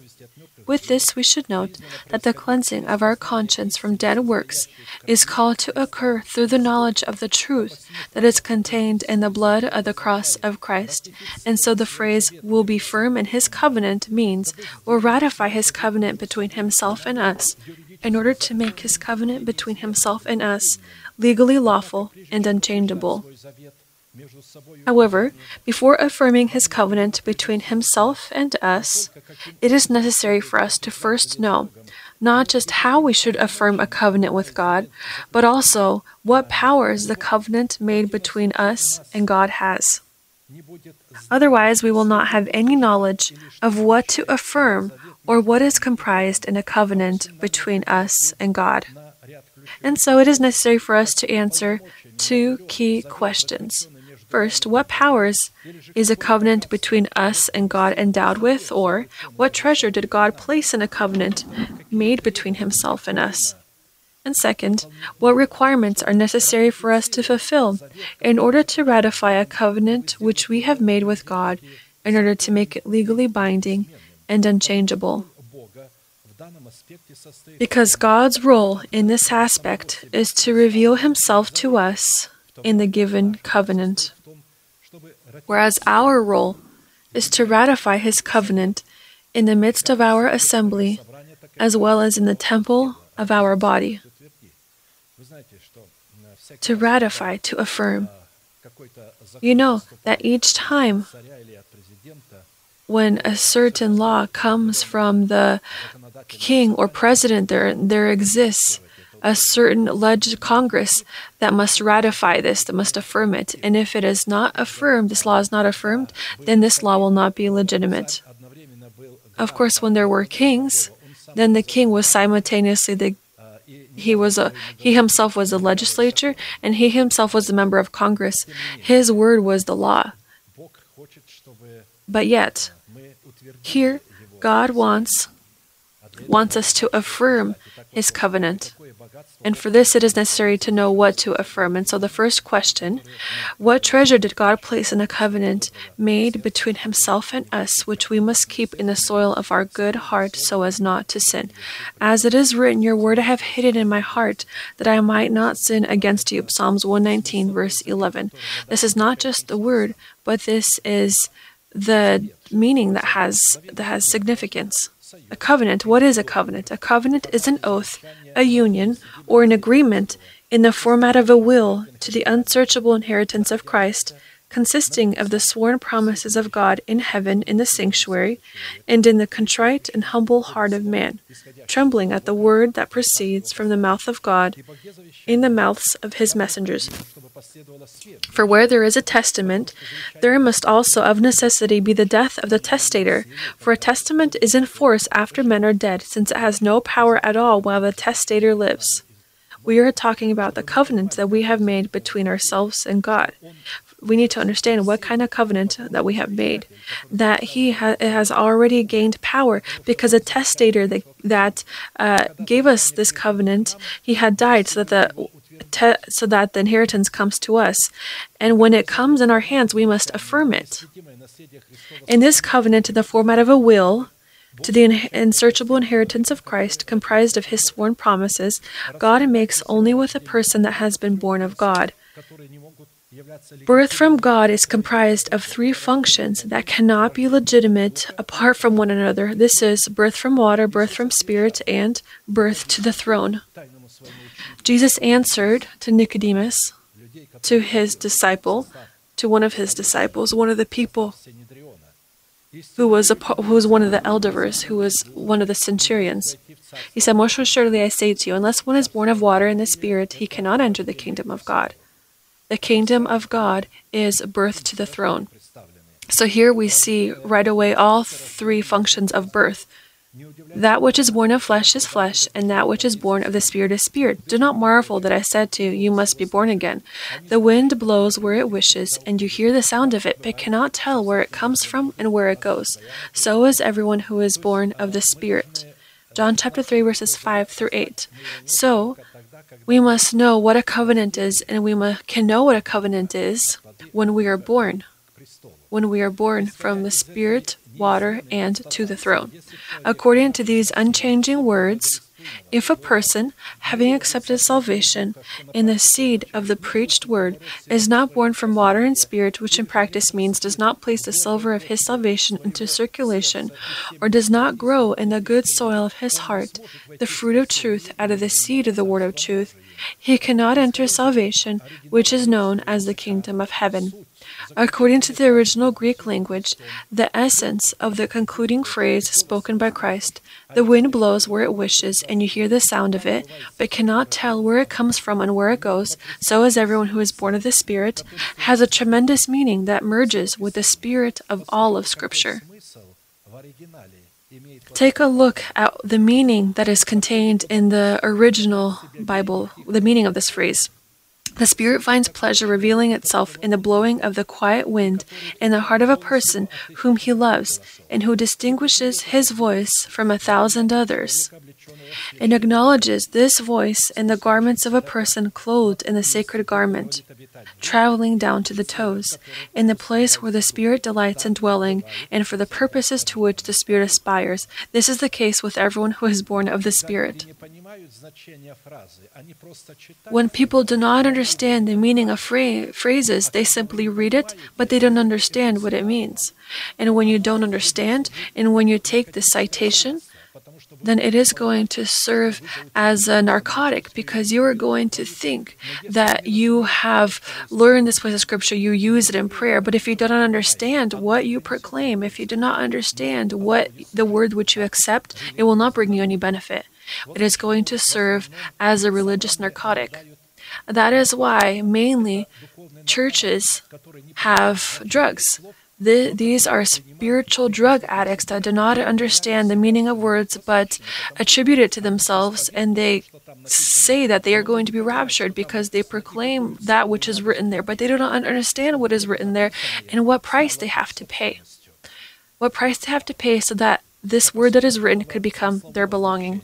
With this, we should note that the cleansing of our conscience from dead works is called to occur through the knowledge of the truth that is contained in the blood of the cross of Christ. And so the phrase, will be firm in his covenant, means, will ratify his covenant between himself and us, in order to make his covenant between himself and us legally lawful and unchangeable. However, before affirming his covenant between himself and us, it is necessary for us to first know not just how we should affirm a covenant with God, but also what powers the covenant made between us and God has. Otherwise, we will not have any knowledge of what to affirm or what is comprised in a covenant between us and God. And so it is necessary for us to answer two key questions. First, what powers is a covenant between us and God endowed with, or what treasure did God place in a covenant made between Himself and us? And second, what requirements are necessary for us to fulfill in order to ratify a covenant which we have made with God in order to make it legally binding and unchangeable? Because God's role in this aspect is to reveal Himself to us in the given covenant whereas our role is to ratify His covenant in the midst of our assembly as well as in the temple of our body. To ratify, to affirm. You know that each time when a certain law comes from the king or president, there, there exists a certain alleged Congress that must ratify this, that must affirm it. And if it is not affirmed, this law is not affirmed, then this law will not be legitimate. Of course, when there were kings, then the king was simultaneously the he was a he himself was a legislature and he himself was a member of Congress. His word was the law. But yet, here God wants wants us to affirm his covenant. And for this, it is necessary to know what to affirm. And so, the first question What treasure did God place in a covenant made between Himself and us, which we must keep in the soil of our good heart so as not to sin? As it is written, Your word I have hidden in my heart, that I might not sin against you. Psalms 119, verse 11. This is not just the word, but this is the meaning that has that has significance. A covenant, what is a covenant? A covenant is an oath, a union, or an agreement in the format of a will to the unsearchable inheritance of Christ consisting of the sworn promises of God in heaven in the sanctuary, and in the contrite and humble heart of man, trembling at the word that proceeds from the mouth of God in the mouths of his messengers. For where there is a testament, there must also of necessity be the death of the testator. For a testament is in force after men are dead, since it has no power at all while the testator lives. We are talking about the covenant that we have made between ourselves and God. We need to understand what kind of covenant that we have made. That He ha- has already gained power because a testator that, that uh, gave us this covenant, he had died so that the so that the inheritance comes to us. And when it comes in our hands, we must affirm it. In this covenant, in the format of a will, to the in- unsearchable inheritance of Christ, comprised of his sworn promises, God makes only with a person that has been born of God. Birth from God is comprised of three functions that cannot be legitimate apart from one another. This is birth from water, birth from spirit, and birth to the throne. Jesus answered to Nicodemus, to his disciple, to one of his disciples, one of the people who was a, who was one of the elders, who was one of the centurions. He said, Most assuredly I say to you, unless one is born of water and the Spirit, he cannot enter the kingdom of God. The kingdom of God is birth to the throne. So here we see right away all three functions of birth. That which is born of flesh is flesh, and that which is born of the Spirit is spirit. Do not marvel that I said to you, You must be born again. The wind blows where it wishes, and you hear the sound of it, but cannot tell where it comes from and where it goes. So is everyone who is born of the Spirit. John chapter 3, verses 5 through 8. So, we must know what a covenant is, and we can know what a covenant is when we are born. When we are born from the Spirit, water, and to the throne. According to these unchanging words, if a person, having accepted salvation in the seed of the preached word, is not born from water and spirit, which in practice means does not place the silver of his salvation into circulation, or does not grow in the good soil of his heart, the fruit of truth out of the seed of the word of truth, he cannot enter salvation, which is known as the kingdom of heaven. According to the original Greek language, the essence of the concluding phrase spoken by Christ, the wind blows where it wishes, and you hear the sound of it, but cannot tell where it comes from and where it goes, so is everyone who is born of the Spirit, has a tremendous meaning that merges with the spirit of all of Scripture. Take a look at the meaning that is contained in the original Bible, the meaning of this phrase. The Spirit finds pleasure revealing itself in the blowing of the quiet wind in the heart of a person whom he loves and who distinguishes his voice from a thousand others. and acknowledges this voice in the garments of a person clothed in the sacred garment, traveling down to the toes, in the place where the Spirit delights in dwelling, and for the purposes to which the Spirit aspires. This is the case with everyone who is born of the Spirit. When people do not understand the meaning of phra- phrases, they simply read it, but they don't understand what it means. And when you don't understand, and when you take the citation, then it is going to serve as a narcotic because you are going to think that you have learned this place of scripture, you use it in prayer. But if you do not understand what you proclaim, if you do not understand what the word which you accept, it will not bring you any benefit. It is going to serve as a religious narcotic. That is why mainly churches have drugs. The, these are spiritual drug addicts that do not understand the meaning of words but attribute it to themselves and they say that they are going to be raptured because they proclaim that which is written there, but they do not understand what is written there and what price they have to pay. What price they have to pay so that this word that is written could become their belonging.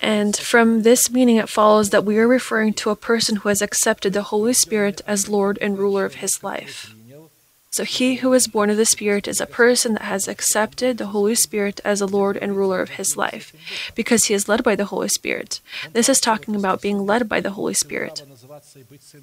And from this meaning, it follows that we are referring to a person who has accepted the Holy Spirit as Lord and ruler of his life. So, he who is born of the Spirit is a person that has accepted the Holy Spirit as a Lord and ruler of his life, because he is led by the Holy Spirit. This is talking about being led by the Holy Spirit.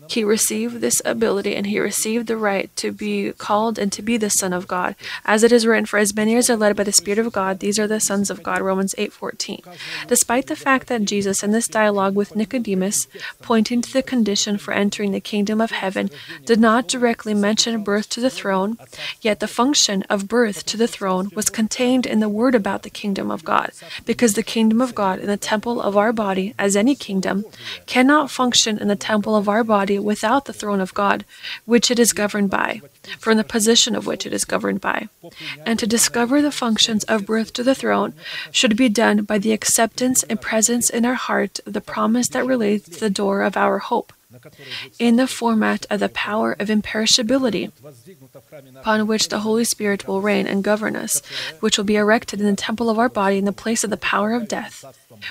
He received this ability and he received the right to be called and to be the Son of God. As it is written, For as many as are led by the Spirit of God, these are the sons of God. Romans 8:14. Despite the fact that Jesus in this dialogue with Nicodemus, pointing to the condition for entering the kingdom of heaven, did not directly mention birth to the throne, yet the function of birth to the throne was contained in the word about the kingdom of God, because the kingdom of God in the temple of our body, as any kingdom, cannot function in the temple of our body without the throne of God, which it is governed by, from the position of which it is governed by. And to discover the functions of birth to the throne should be done by the acceptance and presence in our heart of the promise that relates to the door of our hope in the format of the power of imperishability, upon which the Holy Spirit will reign and govern us, which will be erected in the temple of our body in the place of the power of death,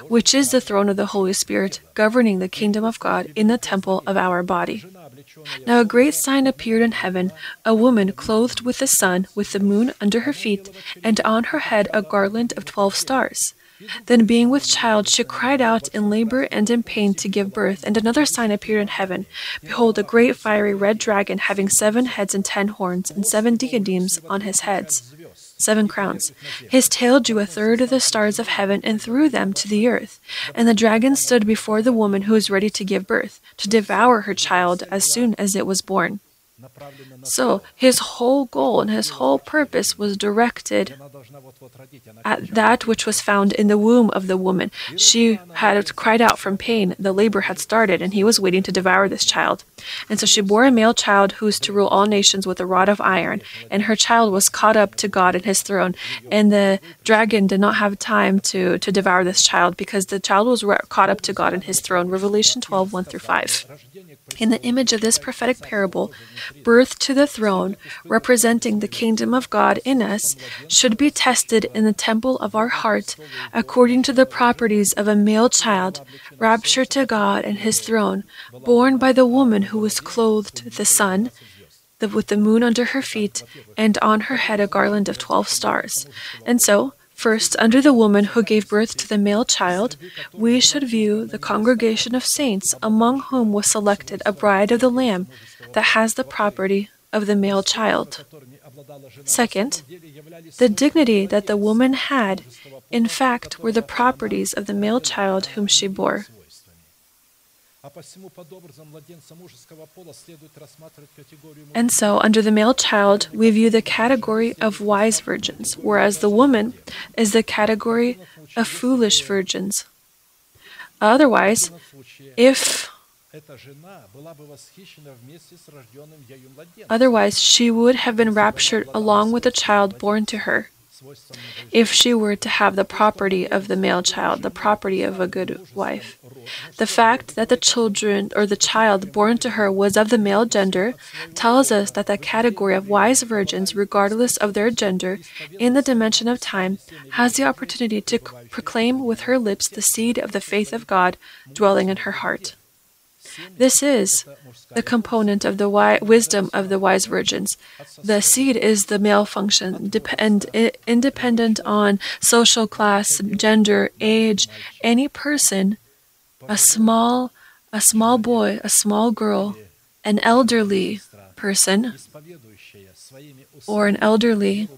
which is the throne of the Holy Spirit, governing the kingdom of God in the temple of our body. Now a great sign appeared in heaven a woman clothed with the sun, with the moon under her feet, and on her head a garland of twelve stars. Then, being with child, she cried out in labor and in pain to give birth. And another sign appeared in heaven Behold, a great fiery red dragon, having seven heads and ten horns, and seven diadems on his heads, seven crowns. His tail drew a third of the stars of heaven and threw them to the earth. And the dragon stood before the woman who was ready to give birth, to devour her child as soon as it was born. So his whole goal and his whole purpose was directed at that which was found in the womb of the woman. She had cried out from pain. The labor had started, and he was waiting to devour this child. And so she bore a male child who was to rule all nations with a rod of iron. And her child was caught up to God in his throne. And the dragon did not have time to, to devour this child because the child was caught up to God in his throne. Revelation 12 1 through 5. In the image of this prophetic parable, birth to the throne, representing the kingdom of God in us, should be tested in the temple of our heart according to the properties of a male child, raptured to God and his throne, born by the woman who was clothed with the sun, with the moon under her feet, and on her head a garland of twelve stars. And so, First, under the woman who gave birth to the male child, we should view the congregation of saints among whom was selected a bride of the Lamb that has the property of the male child. Second, the dignity that the woman had, in fact, were the properties of the male child whom she bore. And so, under the male child, we view the category of wise virgins, whereas the woman is the category of foolish virgins. Otherwise, if Otherwise, she would have been raptured along with the child born to her if she were to have the property of the male child, the property of a good wife. The fact that the children or the child born to her was of the male gender tells us that the category of wise virgins, regardless of their gender, in the dimension of time, has the opportunity to proclaim with her lips the seed of the faith of God dwelling in her heart. This is the component of the wisdom of the wise virgins. The seed is the male function, depend, independent on social class, gender, age. Any person, a small, a small boy, a small girl, an elderly person, or an elderly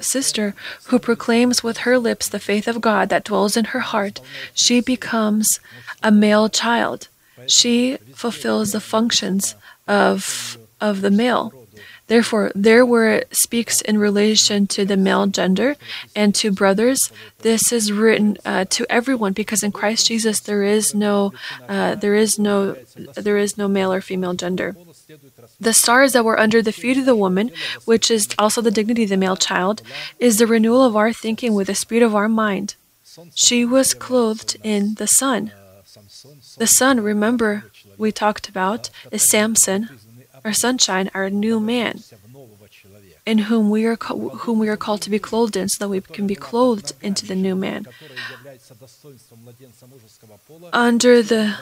sister who proclaims with her lips the faith of God that dwells in her heart, she becomes a male child she fulfills the functions of of the male. Therefore, there where it speaks in relation to the male gender and to brothers, this is written uh, to everyone because in Christ Jesus there is no, uh, there is no, there is no male or female gender. The stars that were under the feet of the woman, which is also the dignity of the male child, is the renewal of our thinking with the spirit of our mind. She was clothed in the sun. The sun, remember, we talked about, is Samson, our sunshine, our new man, in whom we are whom we are called to be clothed in, so that we can be clothed into the new man. Under the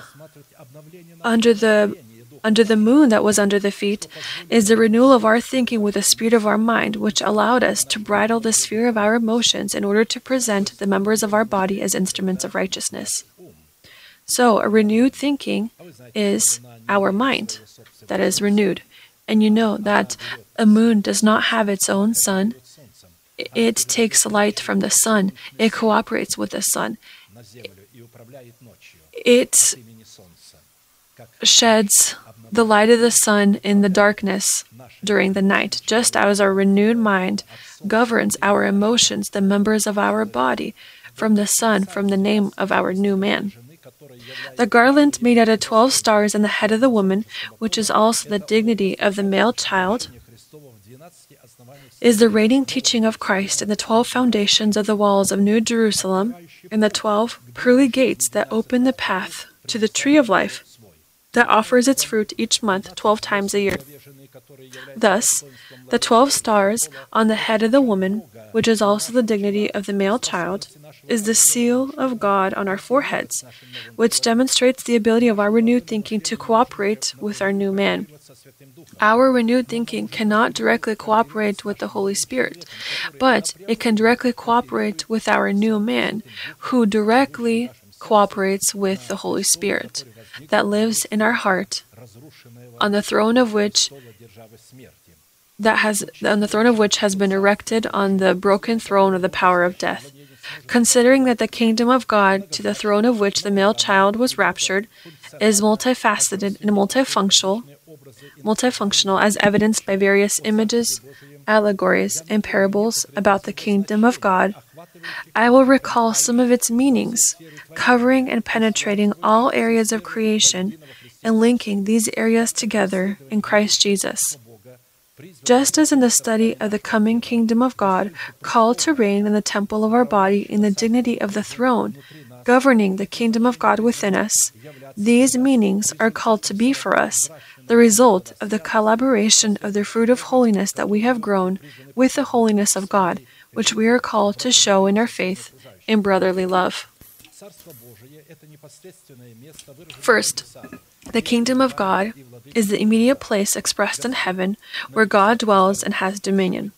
under the under the moon that was under the feet is the renewal of our thinking with the spirit of our mind, which allowed us to bridle the sphere of our emotions in order to present the members of our body as instruments of righteousness. So, a renewed thinking is our mind that is renewed. And you know that a moon does not have its own sun. It takes light from the sun. It cooperates with the sun. It sheds the light of the sun in the darkness during the night, just as our renewed mind governs our emotions, the members of our body, from the sun, from the name of our new man. The garland made out of twelve stars on the head of the woman, which is also the dignity of the male child, is the reigning teaching of Christ in the twelve foundations of the walls of New Jerusalem and the twelve pearly gates that open the path to the tree of life that offers its fruit each month twelve times a year. Thus, the twelve stars on the head of the woman, which is also the dignity of the male child, is the seal of God on our foreheads, which demonstrates the ability of our renewed thinking to cooperate with our new man. Our renewed thinking cannot directly cooperate with the Holy Spirit, but it can directly cooperate with our new man, who directly cooperates with the Holy Spirit that lives in our heart, on the throne of which that has on the throne of which has been erected on the broken throne of the power of death. Considering that the kingdom of God, to the throne of which the male child was raptured, is multifaceted and multifunctional, multifunctional as evidenced by various images, allegories, and parables about the kingdom of God, I will recall some of its meanings, covering and penetrating all areas of creation and linking these areas together in Christ Jesus. Just as in the study of the coming kingdom of God, called to reign in the temple of our body in the dignity of the throne, governing the kingdom of God within us, these meanings are called to be for us the result of the collaboration of the fruit of holiness that we have grown with the holiness of God, which we are called to show in our faith in brotherly love. First, the kingdom of God is the immediate place expressed in heaven where God dwells and has dominion.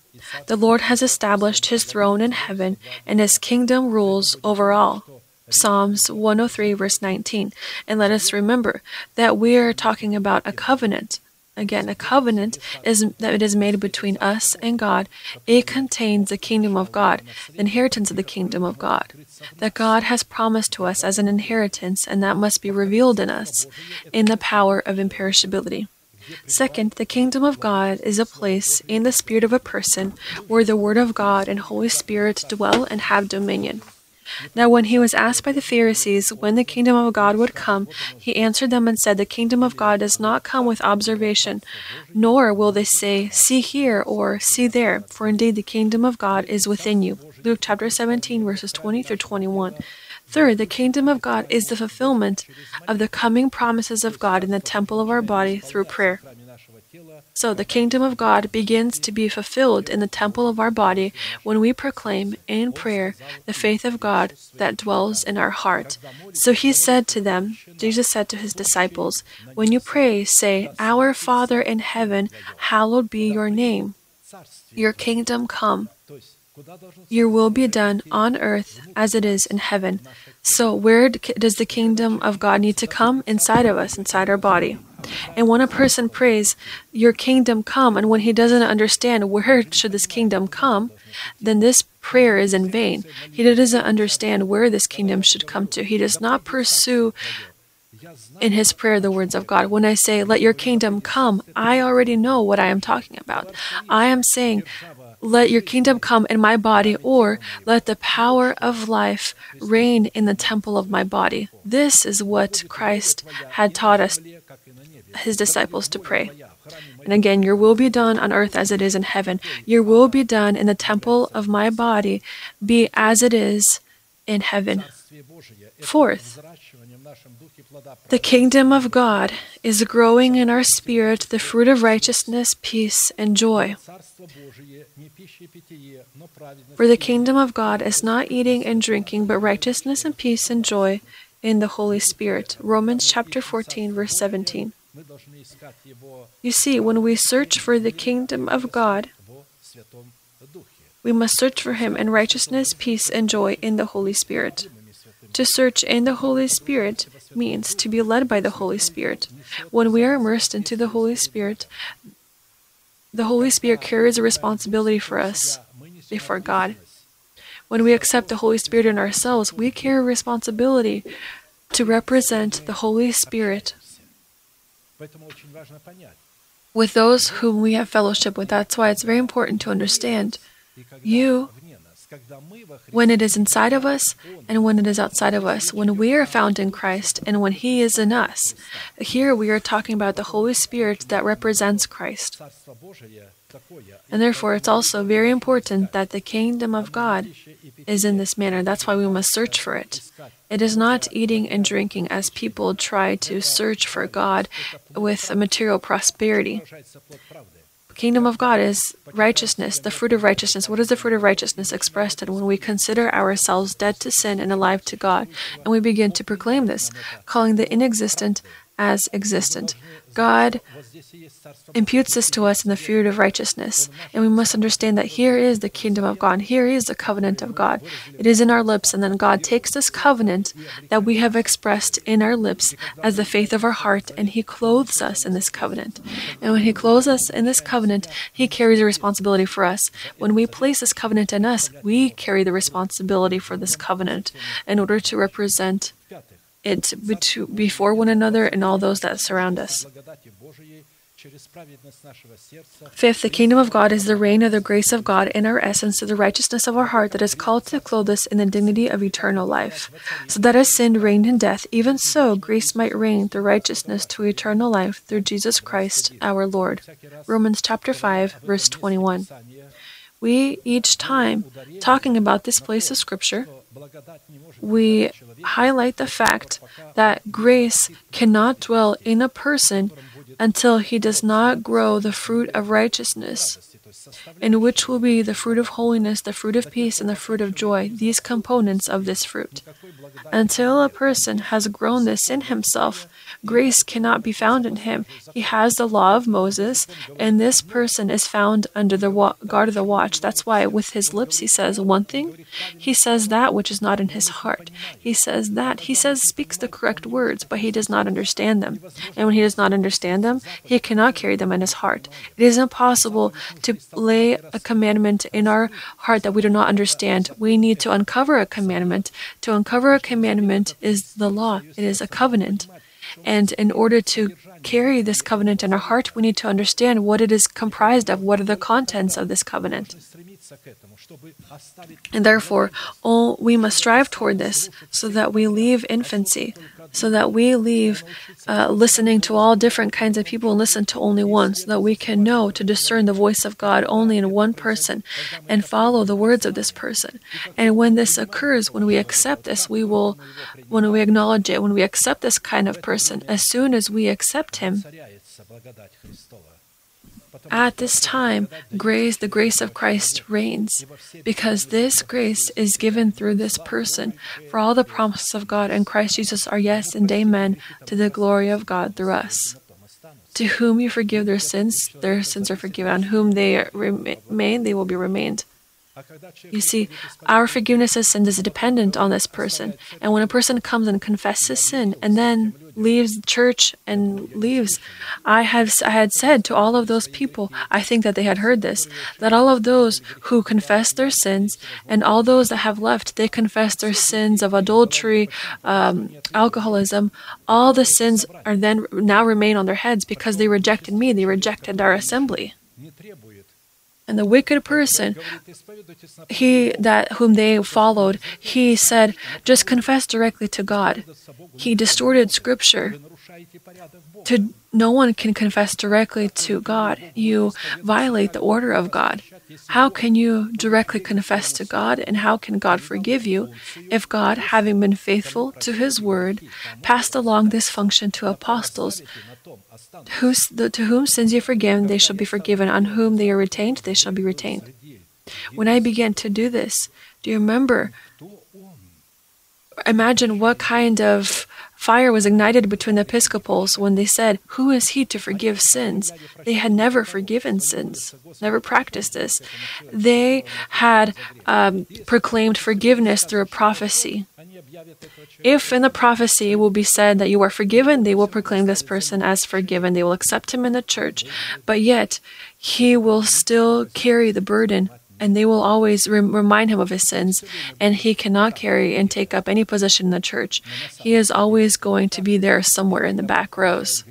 The Lord has established his throne in heaven, and his kingdom rules over all. Psalms 103, verse 19. And let us remember that we are talking about a covenant. Again, a covenant is that it is made between us and God. It contains the kingdom of God, the inheritance of the kingdom of God, that God has promised to us as an inheritance, and that must be revealed in us in the power of imperishability. Second, the kingdom of God is a place in the spirit of a person where the Word of God and Holy Spirit dwell and have dominion. Now, when he was asked by the Pharisees when the kingdom of God would come, he answered them and said, The kingdom of God does not come with observation, nor will they say, See here or See there, for indeed the kingdom of God is within you. Luke chapter 17, verses 20 through 21. Third, the kingdom of God is the fulfillment of the coming promises of God in the temple of our body through prayer. So the kingdom of God begins to be fulfilled in the temple of our body when we proclaim in prayer the faith of God that dwells in our heart. So he said to them, Jesus said to his disciples, When you pray, say, Our Father in heaven, hallowed be your name. Your kingdom come. Your will be done on earth as it is in heaven. So, where does the kingdom of God need to come? Inside of us, inside our body. And when a person prays, Your kingdom come, and when he doesn't understand where should this kingdom come, then this prayer is in vain. He doesn't understand where this kingdom should come to. He does not pursue in his prayer the words of God. When I say, Let your kingdom come, I already know what I am talking about. I am saying, let your kingdom come in my body, or let the power of life reign in the temple of my body. This is what Christ had taught us his disciples to pray. And again, your will be done on earth as it is in heaven. Your will be done in the temple of my body, be as it is in heaven. Fourth, the kingdom of God is growing in our spirit the fruit of righteousness, peace, and joy. For the kingdom of God is not eating and drinking, but righteousness and peace and joy in the Holy Spirit. Romans chapter 14, verse 17. You see, when we search for the kingdom of God, we must search for Him in righteousness, peace, and joy in the Holy Spirit. To search in the Holy Spirit means to be led by the Holy Spirit. When we are immersed into the Holy Spirit, the Holy Spirit carries a responsibility for us before God. When we accept the Holy Spirit in ourselves, we carry a responsibility to represent the Holy Spirit with those whom we have fellowship with. That's why it's very important to understand you when it is inside of us and when it is outside of us, when we are found in Christ and when He is in us. Here we are talking about the Holy Spirit that represents Christ. And therefore, it's also very important that the kingdom of God is in this manner. That's why we must search for it. It is not eating and drinking as people try to search for God with material prosperity. Kingdom of God is righteousness, the fruit of righteousness. What is the fruit of righteousness expressed in when we consider ourselves dead to sin and alive to God, and we begin to proclaim this, calling the inexistent as existent. God imputes this to us in the fruit of righteousness. And we must understand that here is the kingdom of God. Here is the covenant of God. It is in our lips, and then God takes this covenant that we have expressed in our lips as the faith of our heart, and He clothes us in this covenant. And when He clothes us in this covenant, He carries a responsibility for us. When we place this covenant in us, we carry the responsibility for this covenant in order to represent it before one another and all those that surround us. Fifth, the kingdom of God is the reign of the grace of God in our essence to the righteousness of our heart that is called to clothe us in the dignity of eternal life. So that as sin reigned in death, even so grace might reign through righteousness to eternal life through Jesus Christ our Lord. Romans chapter 5, verse 21. We each time talking about this place of scripture we highlight the fact that grace cannot dwell in a person until he does not grow the fruit of righteousness, in which will be the fruit of holiness, the fruit of peace, and the fruit of joy, these components of this fruit. Until a person has grown this in himself, grace cannot be found in him. He has the law of Moses, and this person is found under the wa- guard of the watch. That's why with his lips he says one thing, he says that which is not in his heart. He says that, he says, speaks the correct words, but he does not understand them. And when he does not understand them, he cannot carry them in his heart. It is impossible to lay a commandment in our heart that we do not understand. We need to uncover a commandment. To uncover a commandment is the law, it is a covenant. And in order to carry this covenant in our heart, we need to understand what it is comprised of, what are the contents of this covenant. And therefore, all we must strive toward this so that we leave infancy, so that we leave uh, listening to all different kinds of people and listen to only one, so that we can know to discern the voice of God only in one person and follow the words of this person. And when this occurs, when we accept this, we will, when we acknowledge it, when we accept this kind of person, as soon as we accept him, at this time, grace, the grace of Christ reigns, because this grace is given through this person. For all the promises of God and Christ Jesus are yes and amen to the glory of God through us. To whom you forgive their sins, their sins are forgiven. On whom they remain, they will be remained. You see, our forgiveness of sins is dependent on this person. And when a person comes and confesses sin and then leaves church and leaves, I have I had said to all of those people, I think that they had heard this, that all of those who confess their sins and all those that have left, they confess their sins of adultery, um, alcoholism, all the sins are then now remain on their heads because they rejected me, they rejected our assembly. And the wicked person, he that whom they followed, he said, just confess directly to God. He distorted scripture. To no one can confess directly to God. You violate the order of God. How can you directly confess to God and how can God forgive you if God, having been faithful to his word, passed along this function to apostles Whose, the, to whom sins you forgive, they shall be forgiven. On whom they are retained, they shall be retained. When I began to do this, do you remember? Imagine what kind of fire was ignited between the Episcopals when they said, Who is he to forgive sins? They had never forgiven sins, never practiced this. They had um, proclaimed forgiveness through a prophecy. If in the prophecy it will be said that you are forgiven, they will proclaim this person as forgiven. They will accept him in the church, but yet he will still carry the burden and they will always rem- remind him of his sins, and he cannot carry and take up any position in the church. He is always going to be there somewhere in the back rows.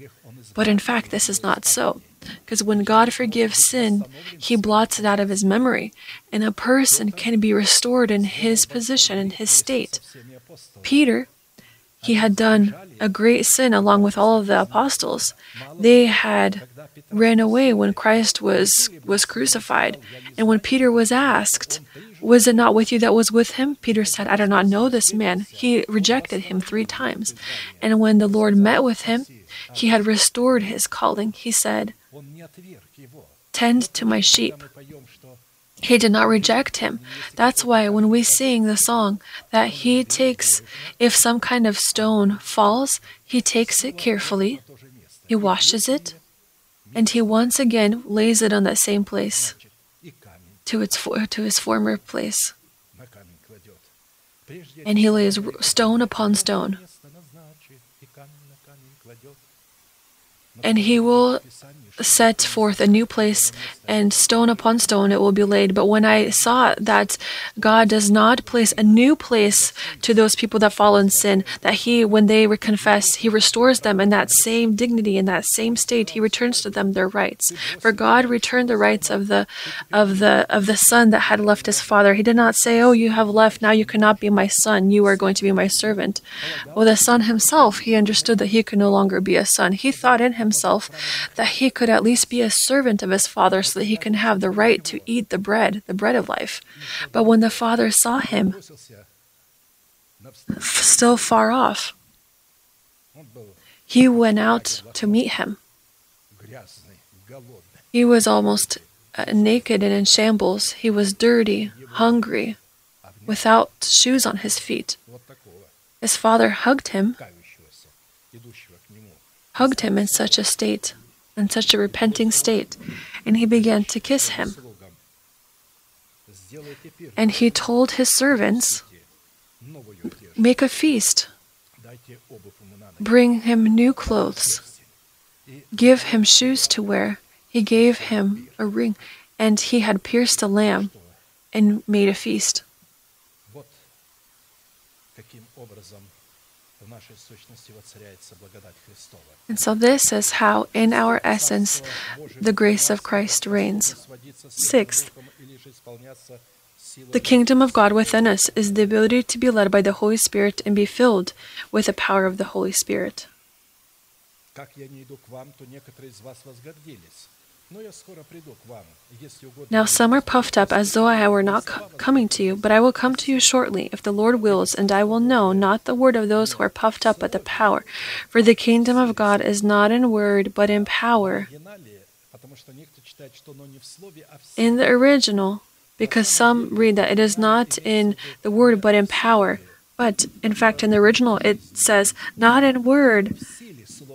But in fact, this is not so. Because when God forgives sin, He blots it out of His memory, and a person can be restored in his position, in his state. Peter, he had done a great sin along with all of the apostles. They had ran away when Christ was was crucified. And when Peter was asked, "Was it not with you that was with him?" Peter said, "I do not know this man." He rejected him 3 times. And when the Lord met with him, he had restored his calling. He said, Tend to my sheep. He did not reject him. That's why when we sing the song that he takes, if some kind of stone falls, he takes it carefully, he washes it, and he once again lays it on that same place to its to his former place. And he lays stone upon stone. And he will set forth a new place, and stone upon stone it will be laid. But when I saw that God does not place a new place to those people that fall in sin, that He, when they confess, He restores them in that same dignity, in that same state, He returns to them their rights. For God returned the rights of the of the of the son that had left his father. He did not say, "Oh, you have left; now you cannot be my son. You are going to be my servant." Well, the son himself, he understood that he could no longer be a son. He thought in himself that he could at least be a servant of his father that he can have the right to eat the bread, the bread of life. But when the father saw him still far off, he went out to meet him. He was almost uh, naked and in shambles. He was dirty, hungry, without shoes on his feet. His father hugged him, hugged him in such a state in such a repenting state, and he began to kiss him. And he told his servants, Make a feast, bring him new clothes, give him shoes to wear. He gave him a ring, and he had pierced a lamb and made a feast. And so, this is how, in our essence, the grace of Christ reigns. Sixth, the kingdom of God within us is the ability to be led by the Holy Spirit and be filled with the power of the Holy Spirit. Now some are puffed up as though I were not co- coming to you, but I will come to you shortly, if the Lord wills, and I will know not the word of those who are puffed up, but the power. For the kingdom of God is not in word, but in power. In the original, because some read that it is not in the word, but in power. But in fact, in the original, it says, not in word,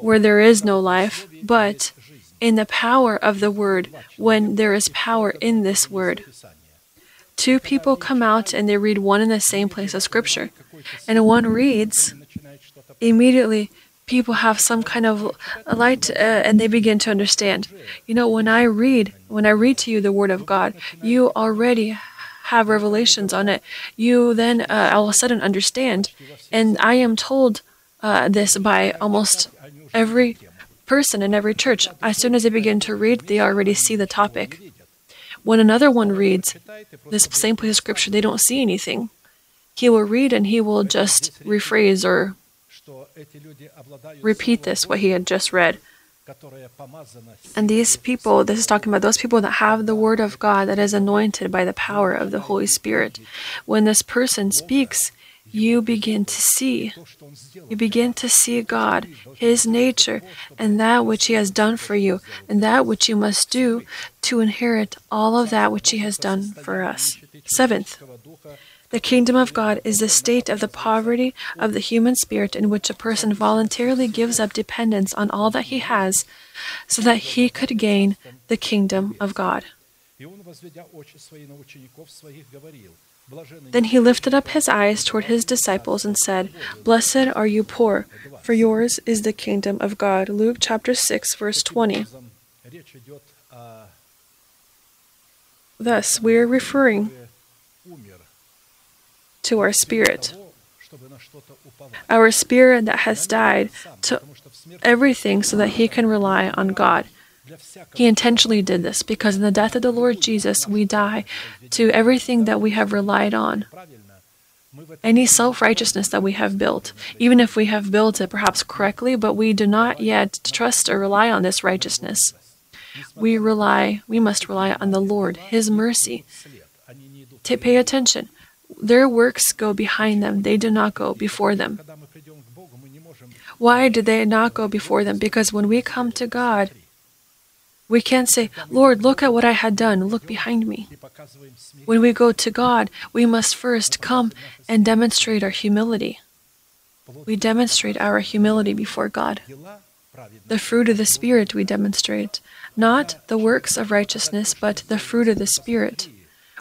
where there is no life, but in the power of the word when there is power in this word. Two people come out and they read one in the same place of scripture, and one reads, immediately people have some kind of light uh, and they begin to understand. You know, when I read, when I read to you the word of God, you already have revelations on it. You then uh, all of a sudden understand. And I am told uh, this by almost every person in every church, as soon as they begin to read, they already see the topic. When another one reads this same place of scripture, they don't see anything. He will read and he will just rephrase or repeat this, what he had just read. And these people, this is talking about those people that have the word of God that is anointed by the power of the Holy Spirit. When this person speaks, you begin to see. You begin to see God, His nature, and that which He has done for you, and that which you must do to inherit all of that which He has done for us. Seventh, the kingdom of God is the state of the poverty of the human spirit in which a person voluntarily gives up dependence on all that he has so that he could gain the kingdom of God. Then he lifted up his eyes toward his disciples and said, Blessed are you poor, for yours is the kingdom of God. Luke chapter 6, verse 20. Thus, we are referring to our spirit. Our spirit that has died to everything so that he can rely on God. He intentionally did this because in the death of the Lord Jesus, we die to everything that we have relied on. Any self righteousness that we have built, even if we have built it perhaps correctly, but we do not yet trust or rely on this righteousness. We rely, we must rely on the Lord, His mercy. To pay attention. Their works go behind them, they do not go before them. Why do they not go before them? Because when we come to God, we can't say, Lord, look at what I had done, look behind me. When we go to God, we must first come and demonstrate our humility. We demonstrate our humility before God. The fruit of the Spirit we demonstrate, not the works of righteousness, but the fruit of the Spirit.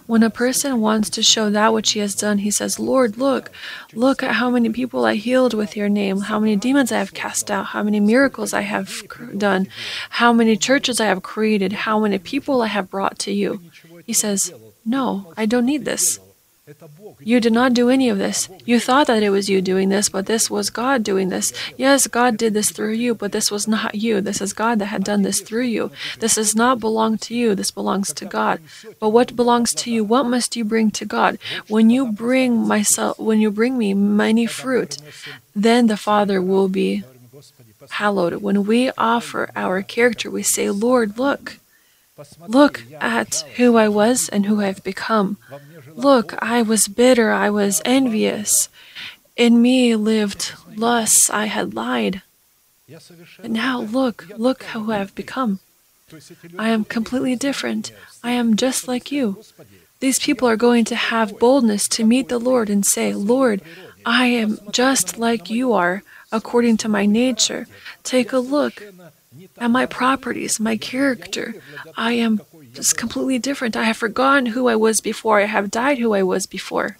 When a person wants to show that which he has done, he says, Lord, look, look at how many people I healed with your name, how many demons I have cast out, how many miracles I have done, how many churches I have created, how many people I have brought to you. He says, No, I don't need this. You did not do any of this. You thought that it was you doing this, but this was God doing this. Yes, God did this through you, but this was not you. This is God that had done this through you. This does not belong to you. This belongs to God. But what belongs to you? What must you bring to God? When you bring myself, when you bring me many fruit, then the Father will be hallowed. When we offer our character, we say, Lord, look. Look at who I was and who I've become. Look, I was bitter, I was envious. In me lived lust, I had lied. But now look, look how I've become. I am completely different. I am just like you. These people are going to have boldness to meet the Lord and say, Lord, I am just like you are, according to my nature. Take a look at my properties, my character. I am is completely different. I have forgotten who I was before. I have died who I was before.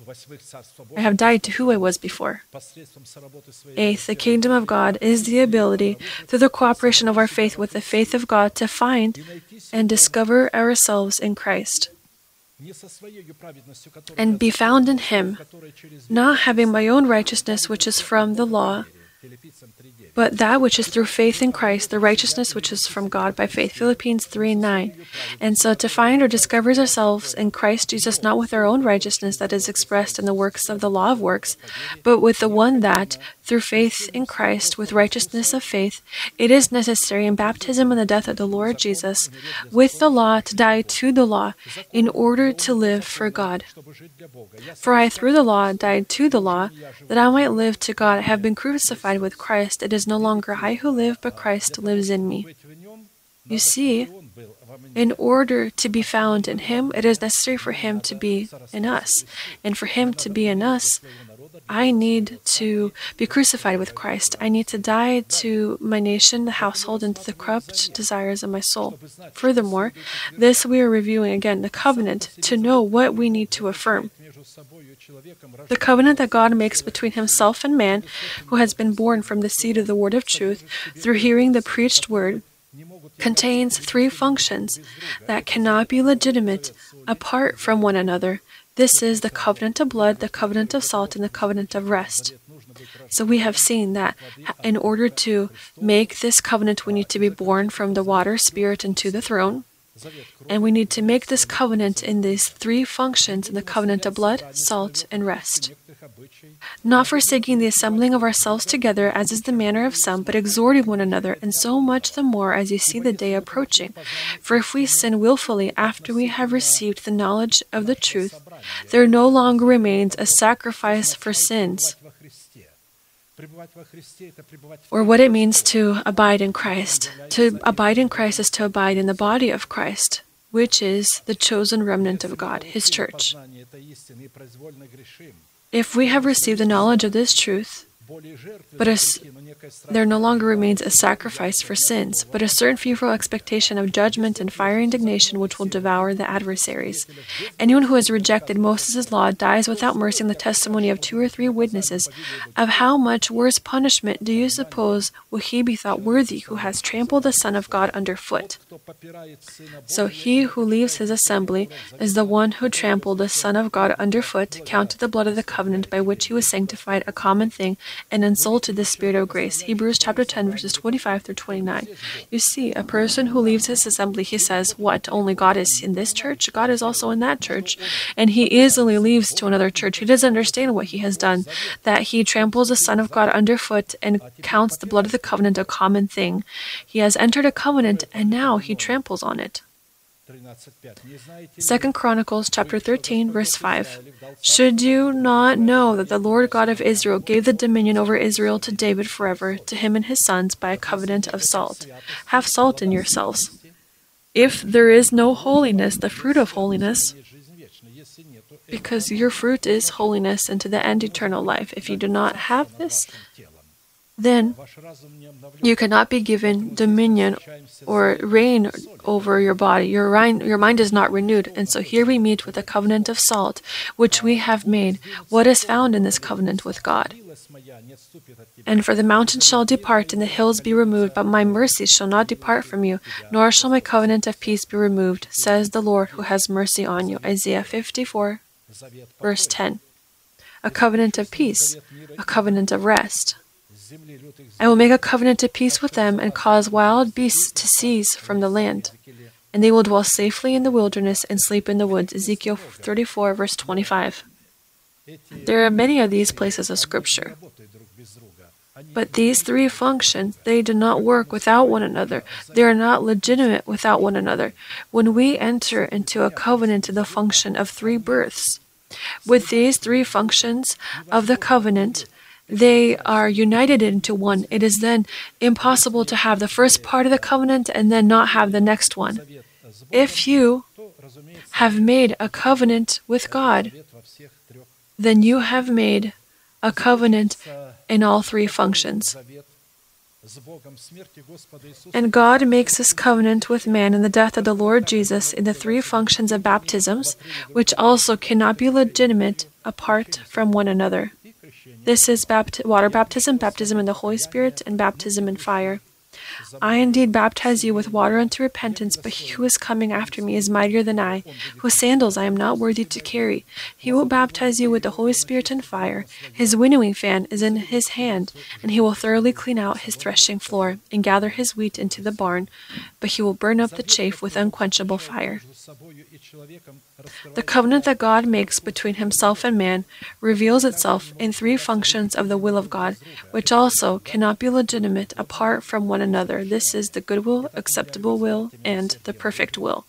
I have died to who I was before. Eighth, the kingdom of God is the ability, through the cooperation of our faith with the faith of God, to find and discover ourselves in Christ and be found in Him, not having my own righteousness which is from the law but that which is through faith in Christ, the righteousness which is from God by faith. Philippians 3 9. And so to find or discover ourselves in Christ Jesus, not with our own righteousness that is expressed in the works of the law of works, but with the one that, through faith in Christ, with righteousness of faith, it is necessary in baptism and the death of the Lord Jesus, with the law to die to the law, in order to live for God. For I through the law died to the law, that I might live to God. I have been crucified with Christ. It is no longer I who live, but Christ lives in me. You see, in order to be found in Him, it is necessary for Him to be in us. And for Him to be in us, I need to be crucified with Christ. I need to die to my nation, the household, and to the corrupt desires of my soul. Furthermore, this we are reviewing again the covenant to know what we need to affirm. The covenant that God makes between himself and man, who has been born from the seed of the word of truth, through hearing the preached word, contains three functions that cannot be legitimate apart from one another. This is the covenant of blood, the covenant of salt, and the covenant of rest. So we have seen that in order to make this covenant, we need to be born from the water, spirit, into the throne. And we need to make this covenant in these three functions in the covenant of blood, salt, and rest. Not forsaking the assembling of ourselves together, as is the manner of some, but exhorting one another, and so much the more as you see the day approaching. For if we sin wilfully after we have received the knowledge of the truth, there no longer remains a sacrifice for sins or what it means to abide in Christ. To abide in Christ is to abide in the body of Christ, which is the chosen remnant of God, His church. If we have received the knowledge of this truth, But as there no longer remains a sacrifice for sins, but a certain fearful expectation of judgment and fiery indignation which will devour the adversaries. Anyone who has rejected Moses' law dies without mercy in the testimony of two or three witnesses. Of how much worse punishment do you suppose will he be thought worthy who has trampled the Son of God underfoot? So he who leaves his assembly is the one who trampled the Son of God underfoot, counted the blood of the covenant by which he was sanctified a common thing, and insulted the Spirit of grace. Hebrews chapter 10, verses 25 through 29. You see, a person who leaves his assembly, he says, What? Only God is in this church? God is also in that church. And he easily leaves to another church. He doesn't understand what he has done, that he tramples the Son of God underfoot and counts the blood of the covenant a common thing. He has entered a covenant, and now he tramples on it. Second Chronicles chapter 13 verse 5 Should you not know that the Lord God of Israel gave the dominion over Israel to David forever to him and his sons by a covenant of salt have salt in yourselves if there is no holiness the fruit of holiness because your fruit is holiness unto the end eternal life if you do not have this then you cannot be given dominion or reign over your body. Your, reign, your mind is not renewed. And so here we meet with a covenant of salt, which we have made. What is found in this covenant with God? And for the mountains shall depart and the hills be removed, but my mercies shall not depart from you, nor shall my covenant of peace be removed, says the Lord who has mercy on you. Isaiah 54, verse 10. A covenant of peace, a covenant of rest. I will make a covenant of peace with them and cause wild beasts to cease from the land. And they will dwell safely in the wilderness and sleep in the woods. Ezekiel 34, verse 25. There are many of these places of Scripture. But these three functions, they do not work without one another. They are not legitimate without one another. When we enter into a covenant to the function of three births, with these three functions of the covenant, they are united into one. It is then impossible to have the first part of the covenant and then not have the next one. If you have made a covenant with God, then you have made a covenant in all three functions. And God makes his covenant with man in the death of the Lord Jesus in the three functions of baptisms, which also cannot be legitimate apart from one another. This is bapti- water baptism, baptism in the Holy Spirit, and baptism in fire. I indeed baptize you with water unto repentance, but he who is coming after me is mightier than I, whose sandals I am not worthy to carry. He will baptize you with the Holy Spirit and fire. His winnowing fan is in his hand, and he will thoroughly clean out his threshing floor, and gather his wheat into the barn, but he will burn up the chaff with unquenchable fire. The covenant that God makes between himself and man reveals itself in three functions of the will of God, which also cannot be legitimate apart from one another. This is the good will, acceptable will, and the perfect will.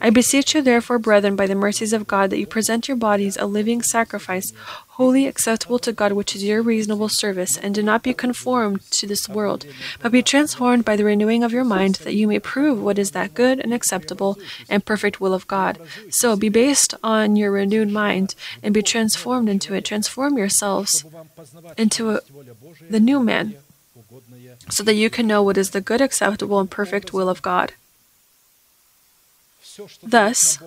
I beseech you, therefore, brethren, by the mercies of God, that you present your bodies a living sacrifice, wholly acceptable to God, which is your reasonable service, and do not be conformed to this world, but be transformed by the renewing of your mind, that you may prove what is that good and acceptable and perfect will of God. So be based on your renewed mind, and be transformed into it. Transform yourselves into a, the new man, so that you can know what is the good, acceptable, and perfect will of God. Thus,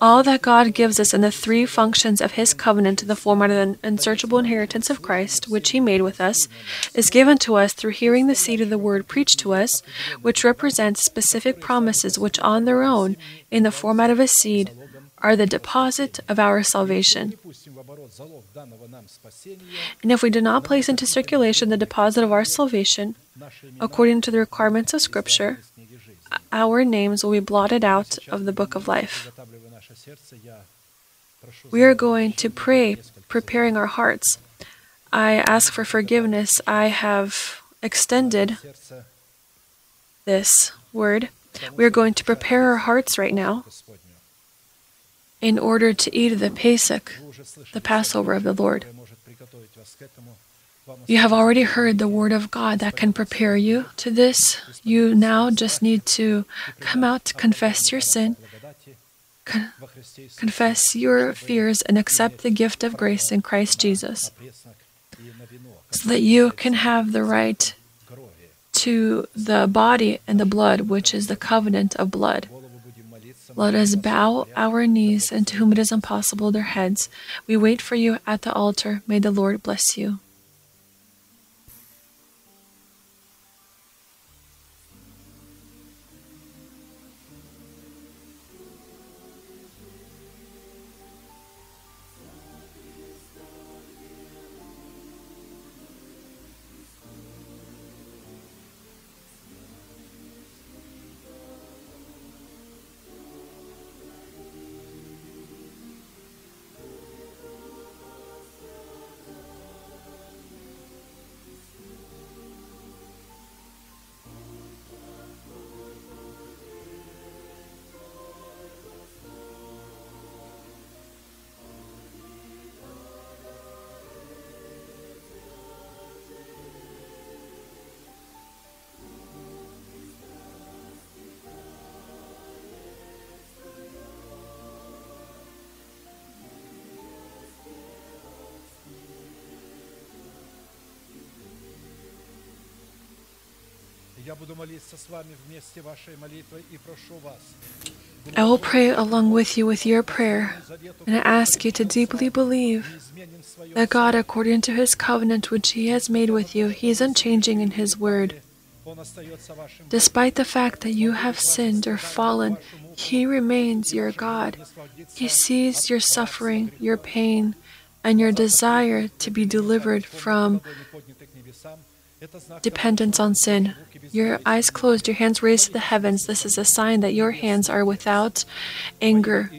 all that God gives us in the three functions of His covenant, in the format of the unsearchable inheritance of Christ, which He made with us, is given to us through hearing the seed of the word preached to us, which represents specific promises which, on their own, in the format of a seed, are the deposit of our salvation. And if we do not place into circulation the deposit of our salvation, according to the requirements of Scripture, our names will be blotted out of the book of life. We are going to pray, preparing our hearts. I ask for forgiveness. I have extended this word. We are going to prepare our hearts right now in order to eat the Pesach, the Passover of the Lord. You have already heard the word of God that can prepare you to this. You now just need to come out, confess your sin, con- confess your fears, and accept the gift of grace in Christ Jesus so that you can have the right to the body and the blood, which is the covenant of blood. Let us bow our knees, and to whom it is impossible, their heads. We wait for you at the altar. May the Lord bless you. I will pray along with you with your prayer, and I ask you to deeply believe that God, according to his covenant which he has made with you, he is unchanging in his word. Despite the fact that you have sinned or fallen, he remains your God. He sees your suffering, your pain, and your desire to be delivered from dependence on sin your eyes closed, your hands raised to the heavens. This is a sign that your hands are without anger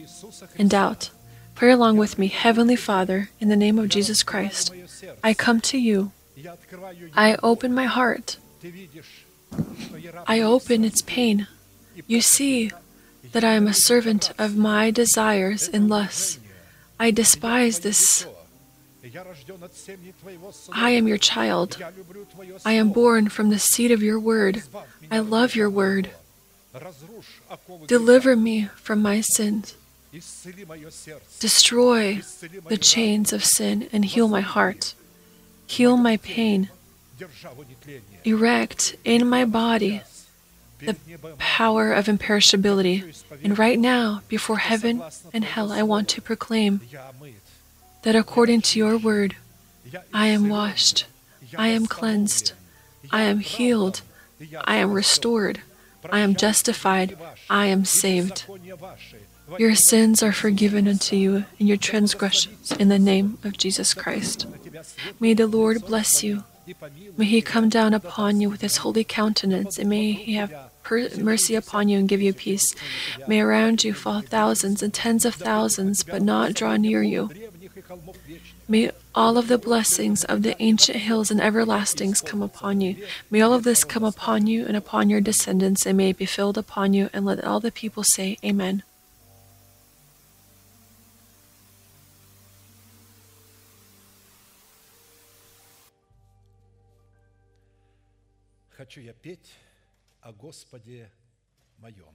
and doubt. Pray along with me, Heavenly Father, in the name of Jesus Christ. I come to you. I open my heart. I open its pain. You see that I am a servant of my desires and lusts. I despise this I am your child. I am born from the seed of your word. I love your word. Deliver me from my sins. Destroy the chains of sin and heal my heart. Heal my pain. Erect in my body the power of imperishability. And right now, before heaven and hell, I want to proclaim that according to your word, I am washed, I am cleansed, I am healed, I am restored, I am justified, I am saved. Your sins are forgiven unto you, and your transgressions in the name of Jesus Christ. May the Lord bless you. May he come down upon you with his holy countenance, and may he have per- mercy upon you and give you peace. May around you fall thousands and tens of thousands, but not draw near you. древних и холмов вечных. May all of the blessings of the ancient hills and everlastings come upon you. May all of this come upon you and upon your descendants, and may it be filled upon you. And let all the people say, Amen. Хочу я петь о Господе моем.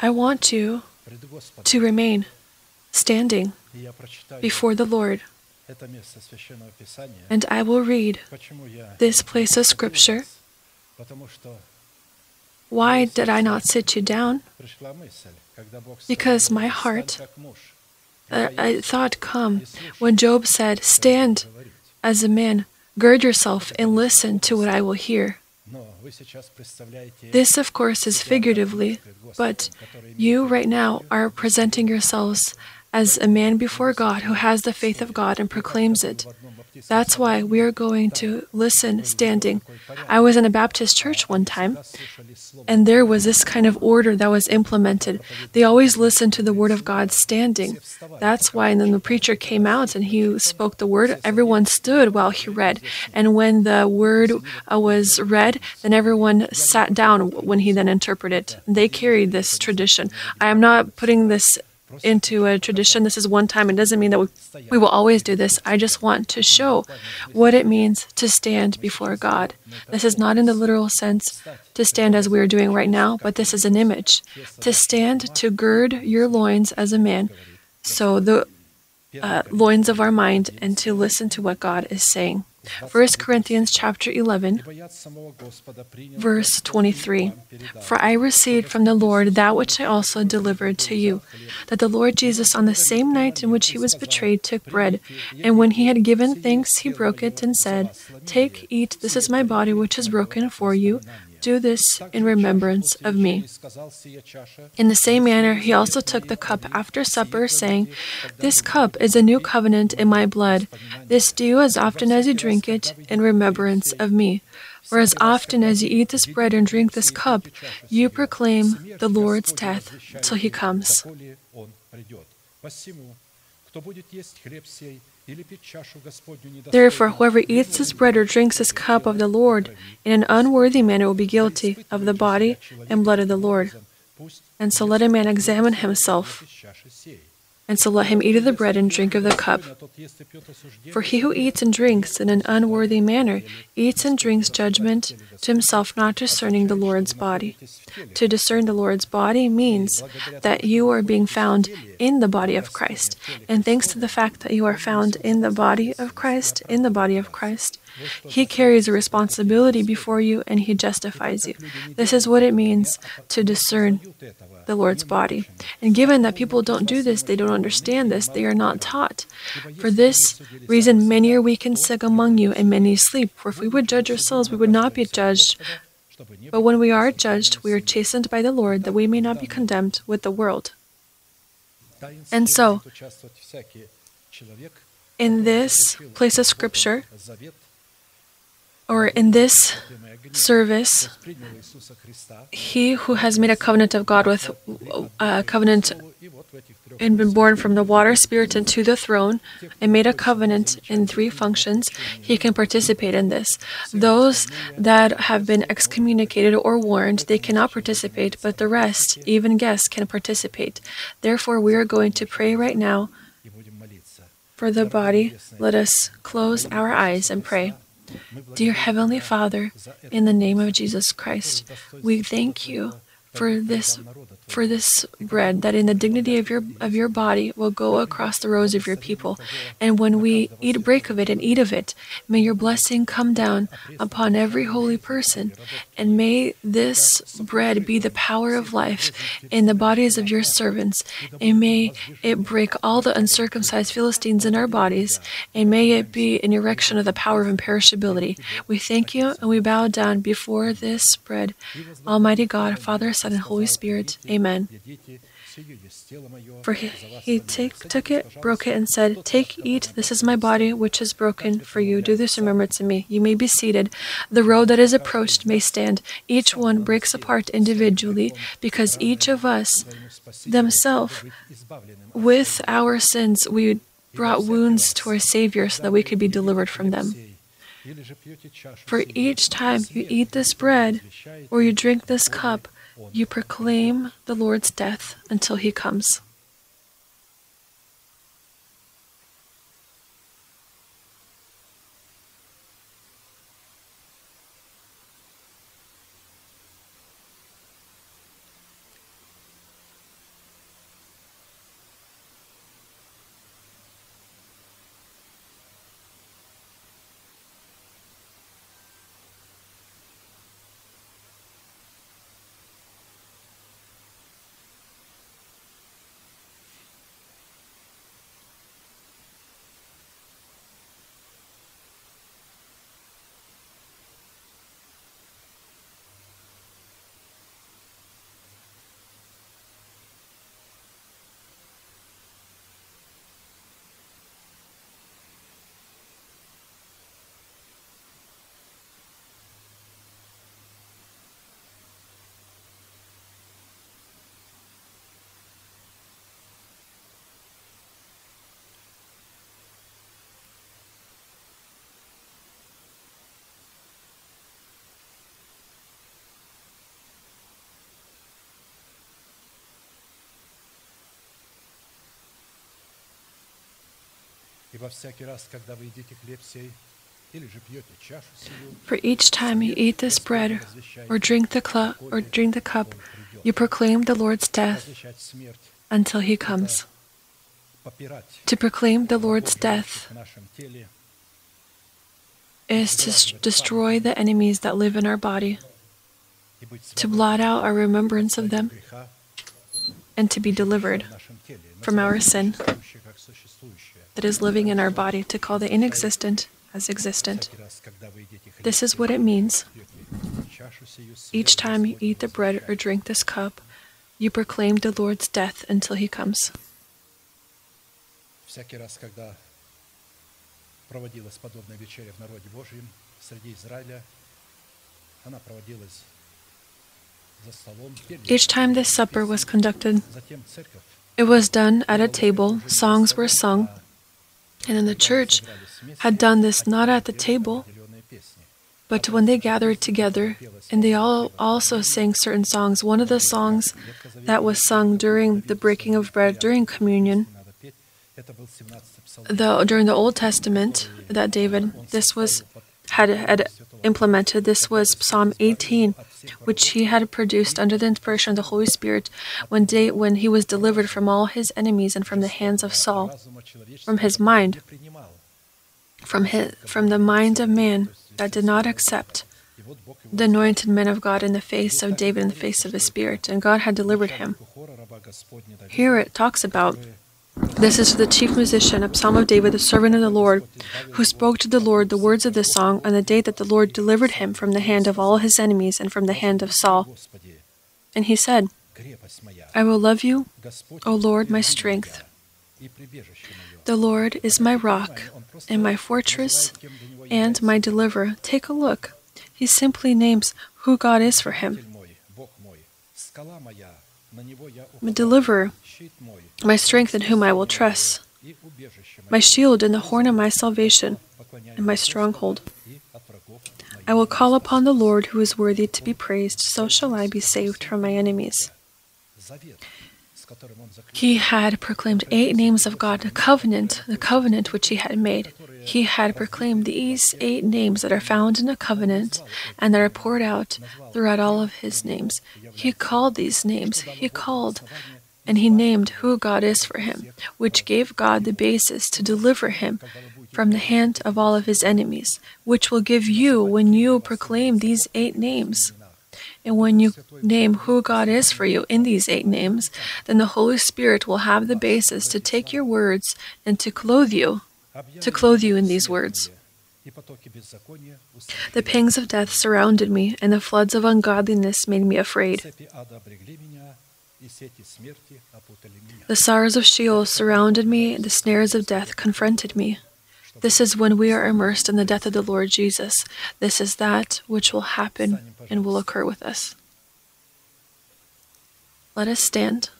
I want to, to remain standing before the Lord. And I will read this place of Scripture. Why did I not sit you down? Because my heart, uh, I thought, come, when Job said, Stand as a man, gird yourself and listen to what I will hear. This, of course, is figuratively, but you right now are presenting yourselves as a man before God who has the faith of God and proclaims it. That's why we are going to listen standing. I was in a Baptist church one time, and there was this kind of order that was implemented. They always listened to the word of God standing. That's why, and then the preacher came out and he spoke the word. Everyone stood while he read, and when the word uh, was read, then everyone sat down when he then interpreted. They carried this tradition. I am not putting this into a tradition. This is one time. It doesn't mean that we, we will always do this. I just want to show what it means to stand before God. This is not in the literal sense to stand as we are doing right now, but this is an image. To stand, to gird your loins as a man. So the uh, loins of our mind and to listen to what God is saying. 1 Corinthians chapter 11 verse 23 For I received from the Lord that which I also delivered to you that the Lord Jesus on the same night in which he was betrayed took bread and when he had given thanks he broke it and said Take eat this is my body which is broken for you. Do this in remembrance of me. In the same manner, he also took the cup after supper, saying, This cup is a new covenant in my blood. This do as often as you drink it in remembrance of me. For as often as you eat this bread and drink this cup, you proclaim the Lord's death till he comes. Therefore, whoever eats this bread or drinks this cup of the Lord in an unworthy manner will be guilty of the body and blood of the Lord. And so let a man examine himself and so let him eat of the bread and drink of the cup. For he who eats and drinks in an unworthy manner eats and drinks judgment to himself, not discerning the Lord's body. To discern the Lord's body means that you are being found in the body of Christ. And thanks to the fact that you are found in the body of Christ, in the body of Christ, he carries a responsibility before you and he justifies you. This is what it means to discern the Lord's body. And given that people don't do this, they don't understand this, they are not taught. For this reason, many are weak and sick among you, and many sleep. For if we would judge ourselves, we would not be judged. But when we are judged, we are chastened by the Lord, that we may not be condemned with the world. And so, in this place of Scripture, or in this service, he who has made a covenant of God with a covenant and been born from the water, spirit, and to the throne, and made a covenant in three functions, he can participate in this. Those that have been excommunicated or warned, they cannot participate, but the rest, even guests, can participate. Therefore, we are going to pray right now for the body. Let us close our eyes and pray. Dear Heavenly Father, in the name of Jesus Christ, we thank you for this for this bread that in the dignity of your of your body will go across the rows of your people. And when we eat a break of it and eat of it may your blessing come down upon every holy person. And may this bread be the power of life in the bodies of your servants. And may it break all the uncircumcised philistines in our bodies. And may it be an erection of the power of imperishability. We thank you and we bow down before this bread almighty god father son and holy spirit. Amen Amen. For he, he take, took it, broke it, and said, Take, eat, this is my body, which is broken for you. Do this remembrance of me. You may be seated. The road that is approached may stand. Each one breaks apart individually, because each of us, themselves, with our sins, we brought wounds to our Savior so that we could be delivered from them. For each time you eat this bread or you drink this cup, you proclaim the Lord's death until he comes. For each time you eat this bread or drink the cl- or drink the cup, you proclaim the Lord's death until he comes. To proclaim the Lord's death is to destroy the enemies that live in our body, to blot out our remembrance of them, and to be delivered from our sin существующее как существующее. that is living in our body, to call the inexistent as existent. Всякий раз, когда вы едите хлеб This is сей, what it means. пьете чашу сию, Each смерть time you Господню eat the bread or возвещаете. drink this cup, you proclaim the Lord's death until he comes. Всякий раз, когда проводилась подобная вечеря в народе Божьем, среди Израиля, она проводилась за столом. Пели Each time this supper was conducted, Затем церковь it was done at a table, songs were sung, and in the church had done this not at the table, but when they gathered together, and they all also sang certain songs. One of the songs that was sung during the breaking of bread during communion, the, during the Old Testament, that David this was had had implemented. This was Psalm 18, which he had produced under the inspiration of the Holy Spirit when, day, when he was delivered from all his enemies and from the hands of Saul, from his mind, from, his, from the mind of man that did not accept the anointed men of God in the face of David, in the face of his spirit, and God had delivered him. Here it talks about this is the chief musician, a psalm of David, the servant of the Lord, who spoke to the Lord the words of this song on the day that the Lord delivered him from the hand of all his enemies and from the hand of Saul. And he said, I will love you, O Lord, my strength. The Lord is my rock and my fortress and my deliverer. Take a look. He simply names who God is for him. My deliverer, my strength in whom I will trust, my shield and the horn of my salvation, and my stronghold. I will call upon the Lord who is worthy to be praised, so shall I be saved from my enemies. He had proclaimed eight names of God, the covenant, the covenant which he had made. He had proclaimed these eight names that are found in the covenant and that are poured out throughout all of his names. He called these names. He called and he named who God is for him, which gave God the basis to deliver him from the hand of all of his enemies, which will give you when you proclaim these eight names. And when you name who God is for you in these eight names, then the Holy Spirit will have the basis to take your words and to clothe you, to clothe you in these words. The pangs of death surrounded me, and the floods of ungodliness made me afraid. The sorrows of Sheol surrounded me, the snares of death confronted me. This is when we are immersed in the death of the Lord Jesus. This is that which will happen and will occur with us. Let us stand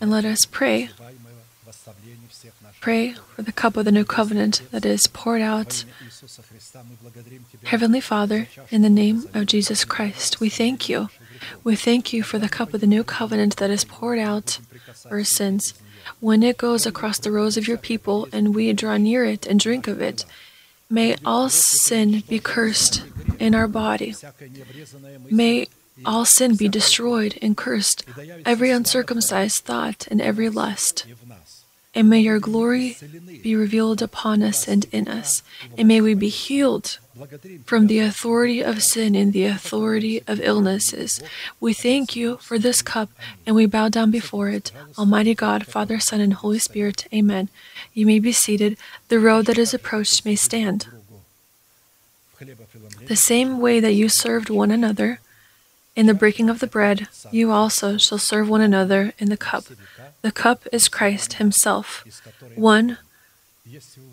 and let us pray. Pray for the cup of the new covenant that is poured out. Heavenly Father, in the name of Jesus Christ, we thank you. We thank you for the cup of the new covenant that is poured out for sins. When it goes across the rows of your people and we draw near it and drink of it, may all sin be cursed in our body. May all sin be destroyed and cursed, every uncircumcised thought and every lust. And may your glory be revealed upon us and in us, and may we be healed from the authority of sin and the authority of illnesses. We thank you for this cup, and we bow down before it. Almighty God, Father, Son, and Holy Spirit, amen. You may be seated. The road that is approached may stand. The same way that you served one another, in the breaking of the bread, you also shall serve one another in the cup. The cup is Christ Himself, one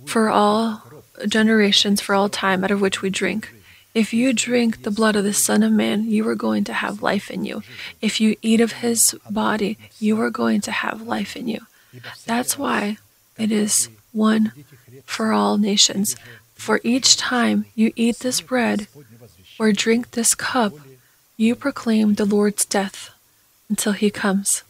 for all generations, for all time, out of which we drink. If you drink the blood of the Son of Man, you are going to have life in you. If you eat of His body, you are going to have life in you. That's why it is one for all nations. For each time you eat this bread or drink this cup, you proclaim the Lord's death until he comes.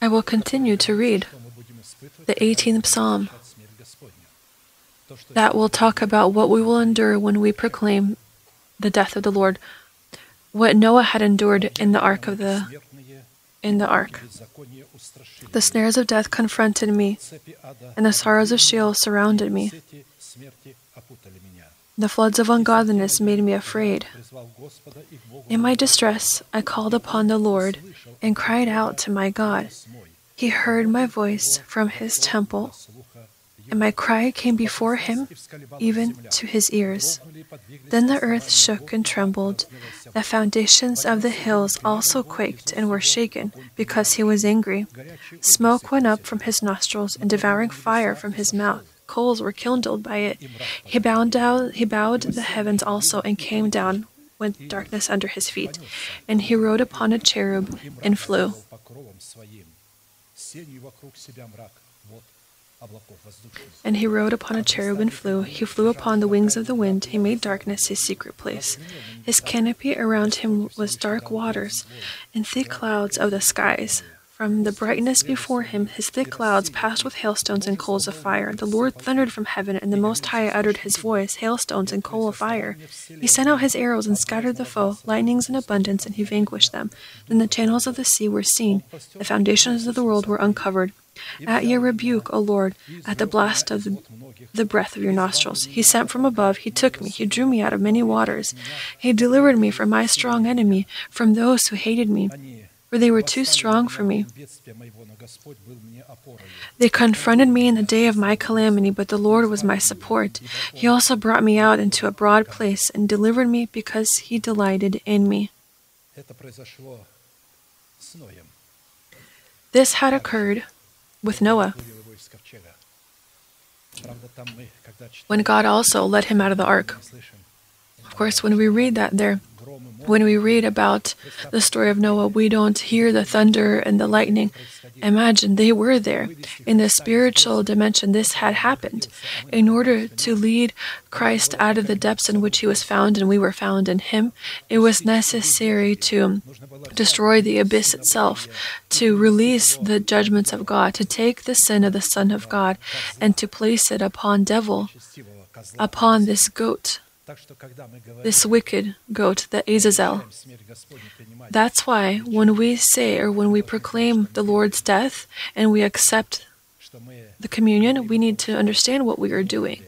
I will continue to read the 18th Psalm that will talk about what we will endure when we proclaim the death of the Lord. What Noah had endured in the ark of the in the ark. The snares of death confronted me, and the sorrows of Sheol surrounded me. The floods of ungodliness made me afraid. In my distress, I called upon the Lord and cried out to my God. He heard my voice from his temple, and my cry came before him, even to his ears. Then the earth shook and trembled. The foundations of the hills also quaked and were shaken, because he was angry. Smoke went up from his nostrils, and devouring fire from his mouth coals were kindled by it. He bowed down, he bowed the heavens also and came down with darkness under his feet. And he rode upon a cherub and flew. And he rode upon a cherub and flew. He flew upon the wings of the wind. He made darkness his secret place. His canopy around him was dark waters and thick clouds of the skies. From the brightness before him, his thick clouds passed with hailstones and coals of fire. The Lord thundered from heaven, and the Most High uttered his voice, hailstones and coal of fire. He sent out his arrows and scattered the foe, lightnings in abundance, and he vanquished them. Then the channels of the sea were seen, the foundations of the world were uncovered. At your rebuke, O Lord, at the blast of the, the breath of your nostrils, he sent from above, he took me, he drew me out of many waters. He delivered me from my strong enemy, from those who hated me for they were too strong for me. They confronted me in the day of my calamity, but the Lord was my support. He also brought me out into a broad place and delivered me because he delighted in me. This had occurred with Noah when God also led him out of the ark. Of course, when we read that there, when we read about the story of Noah, we don't hear the thunder and the lightning. Imagine they were there. In the spiritual dimension, this had happened. In order to lead Christ out of the depths in which he was found and we were found in him, it was necessary to destroy the abyss itself, to release the judgments of God, to take the sin of the Son of God, and to place it upon devil, upon this goat this wicked goat, the Azazel. That's why when we say or when we proclaim the Lord's death and we accept the communion, we need to understand what we are doing.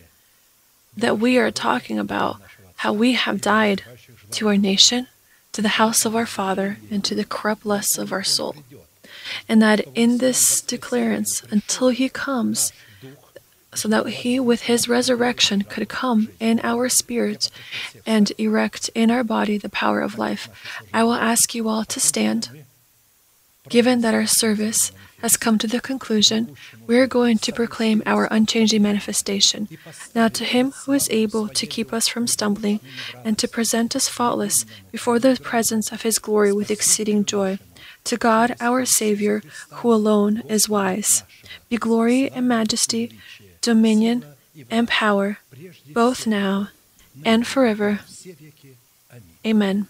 That we are talking about how we have died to our nation, to the house of our Father, and to the corrupt lusts of our soul. And that in this declarance, until He comes, so that he, with his resurrection, could come in our spirit and erect in our body the power of life. I will ask you all to stand. Given that our service has come to the conclusion, we are going to proclaim our unchanging manifestation. Now, to Him who is able to keep us from stumbling and to present us faultless before the presence of His glory with exceeding joy, to God our Savior, who alone is wise, be glory and majesty dominion, and power, both now and forever. Amen.